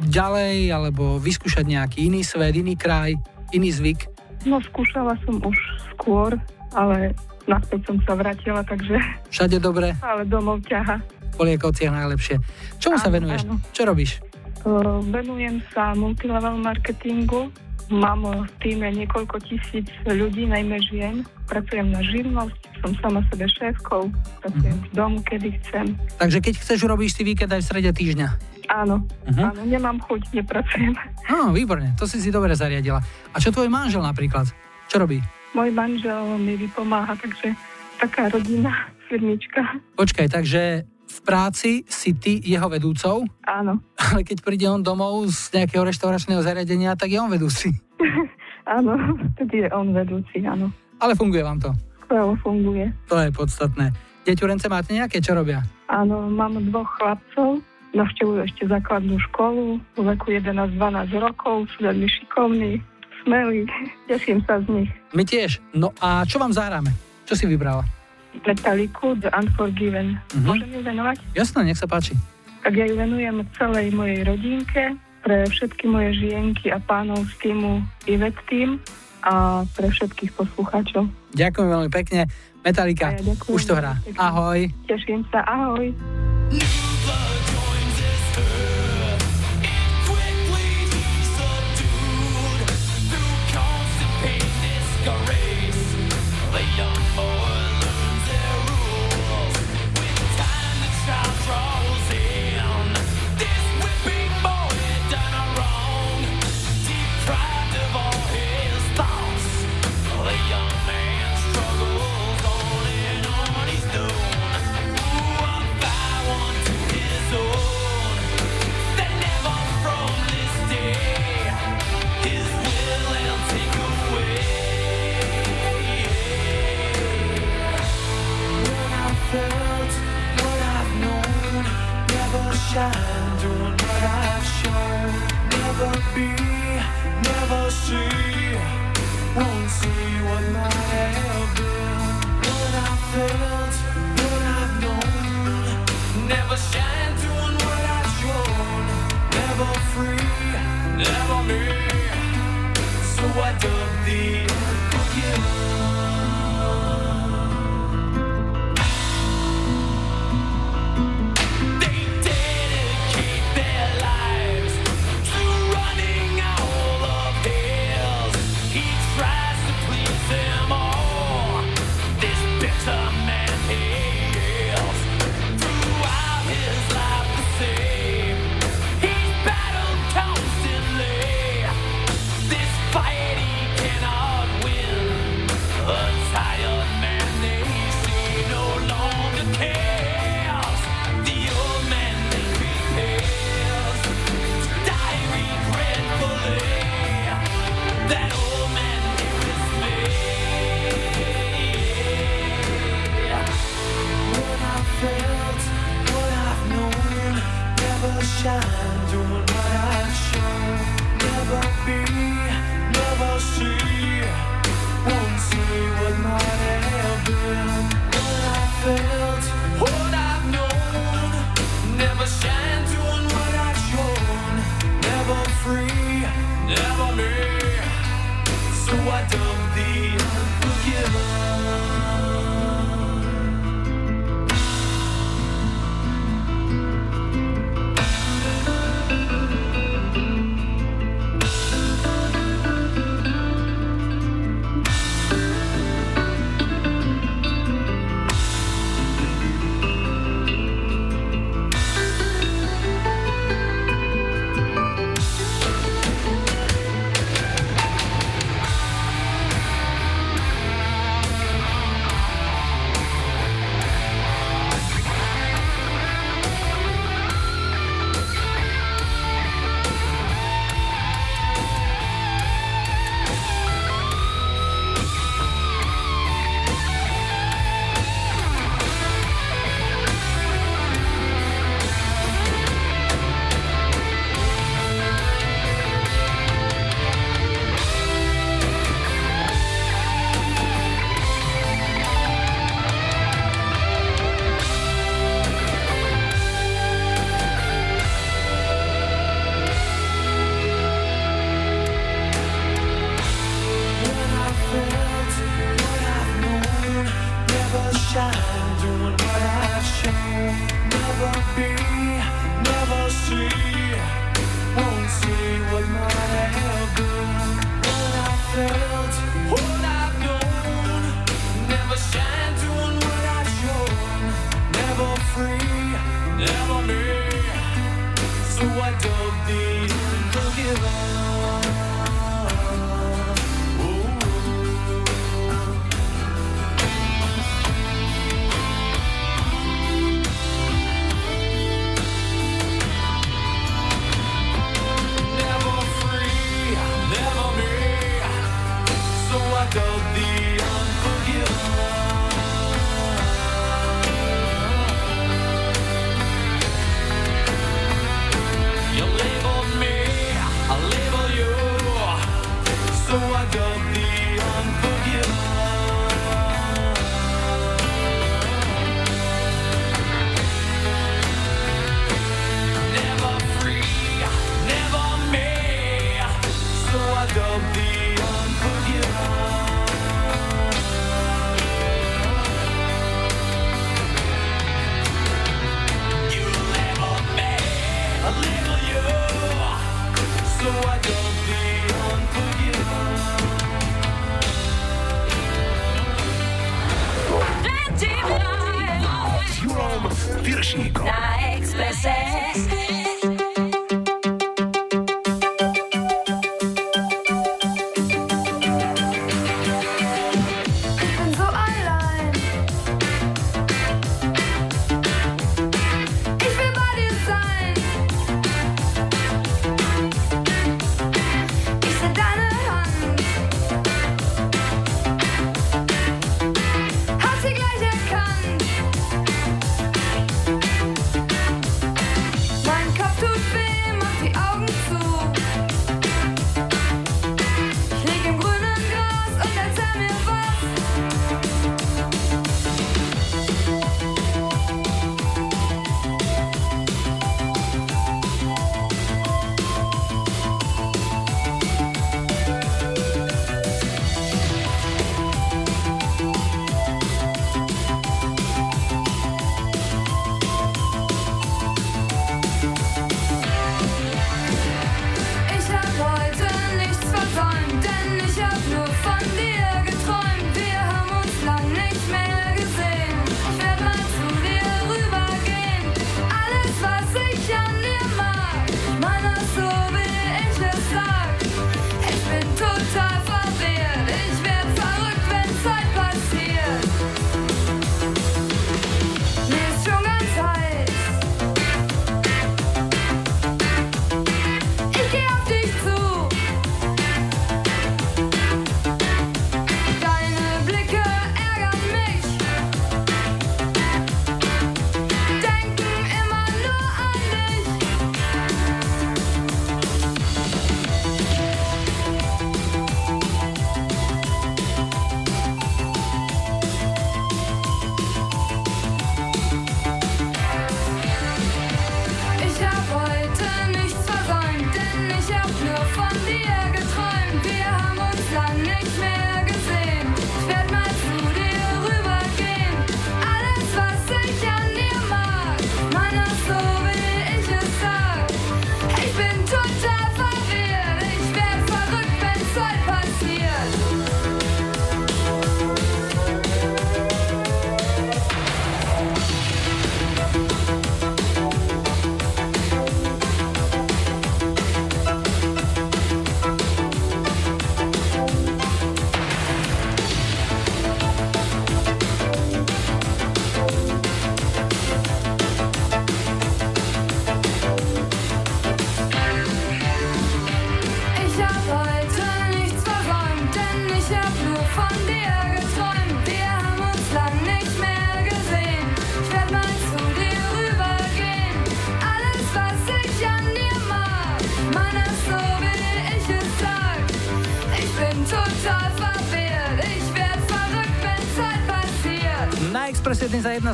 ďalej, alebo vyskúšať nejaký iný svet, iný kraj, iný zvyk? No skúšala som už skôr, ale naspäť som sa vrátila, takže Všade dobre, ale domov ťaha. Poliakovciach najlepšie. Čomu sa Áno, venuješ? áno. Čo robíš? Uh, Venujem sa multilevel marketingu. Mám v týme niekoľko tisíc ľudí, najmä žien. Pracujem na živnosť, som sama sebe šéfkou, pracujem z domu, kedy chcem. Takže keď chceš, robíš si víkend aj v strede týždňa. Áno, Mhm. áno, nemám chuť, nepracujem. Á, výborne, to si si dobre zariadila. A čo tvoj manžel napríklad? Čo robí? Môj manžel mi vypomáha, takže taká rodina, firmička. Počkaj, takže v práci si ty jeho vedúcou? Áno. Ale keď príde on domov z nejakého reštauračného zariadenia, tak je on vedúci. áno, vtedy je on vedúci, áno. Ale funguje vám to? Skvelo funguje. To je podstatné. Deťurence máte nejaké, čo robia? Áno, mám dvoch chlapcov, navštevujú ešte základnú školu, v veku 11-12 rokov, sú veľmi šikovní, smelí. Teším sa z nich. My tiež. No a čo vám zahráme? Čo si vybrala? Metalliku The Unforgiven. Mm-hmm. Môžem ju venovať? Jasné, nech sa páči. Tak ja ju venujem celej mojej rodinke, pre všetky moje žienky a pánov z týmu Ivet Team a pre všetkých poslucháčov. Ďakujem veľmi pekne. Metalika, ja ďakujem, už to hrá. Ahoj. Teším sa, ahoj.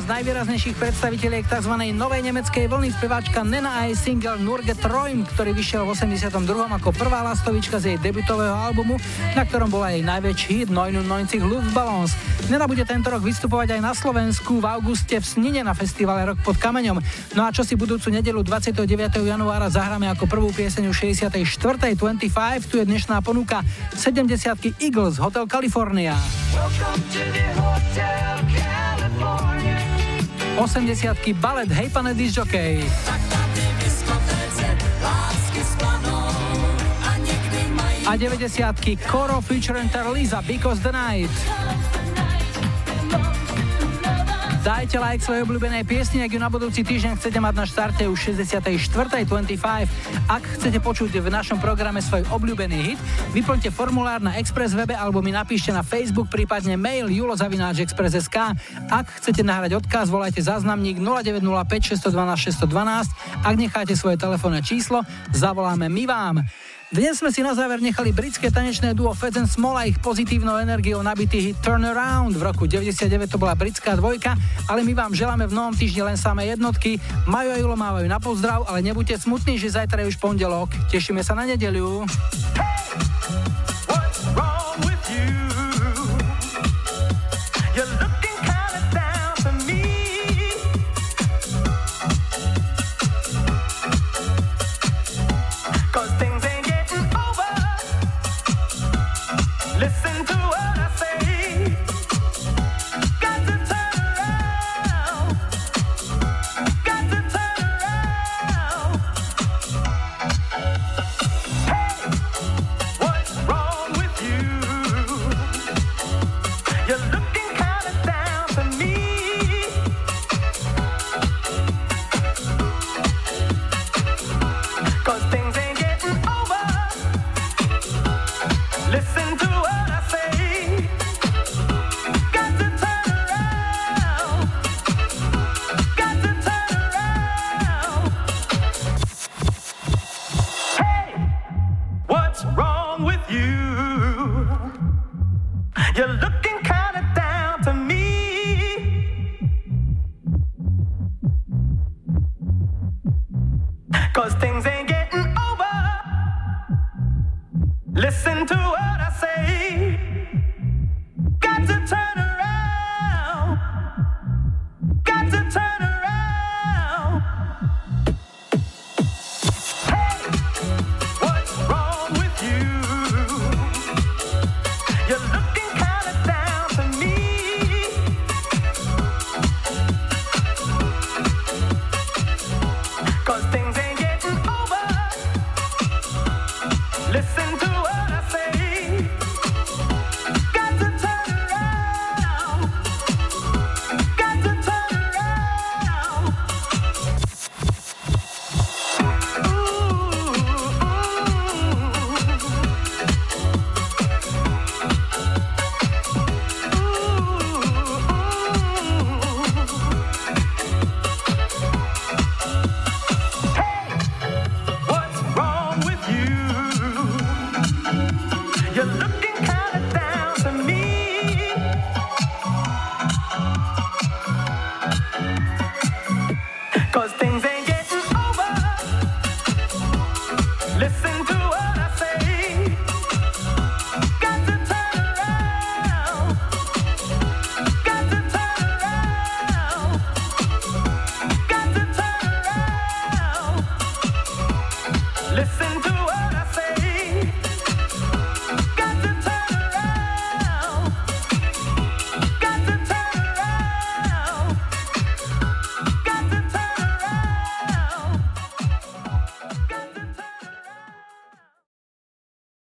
Z najvýraznejších predstaviteľiek tzv. novej nemeckej vlny speváčka Nena a jej single Nurge Träum, ktorý vyšiel v 82. ako prvá lastovička z jej debutového albumu, na ktorom bola jej najväčší hit 99 Luftballons. Nena bude tento rok vystupovať aj na Slovensku v auguste v Snine na festivale Rok pod kameňom. No a čo si budúcu nedelu 29. januára zahráme ako prvú pieseň 64. 25, tu je dnešná ponuka 70 Eagles Hotel California. Welcome to the. 80 balet Hej pane disjockey. A 90 Koro featuring Liza Because the Night. Dajte like svojej obľúbenej piesni, ak ju na budúci týždeň chcete mať na štarte už 64. 25. Ak chcete počuť v našom programe svoj obľúbený hit, vyplňte formulár na Express webe alebo mi napíšte na Facebook, prípadne mail julozavináčexpress.sk. Ak chcete nahrať odkaz, volajte záznamník 0905 612 612. Ak necháte svoje telefónne číslo, zavoláme my vám. Dnes sme si na záver nechali britské tanečné duo Feds and Small a ich pozitívnou energiou nabitý hit Turn Around. V roku 99 to bola britská dvojka, ale my vám želáme v novom týždni len samé jednotky. Majo a Julo mávajú na pozdrav, ale nebuďte smutní, že zajtra je už pondelok. Tešíme sa na nedeliu. wrong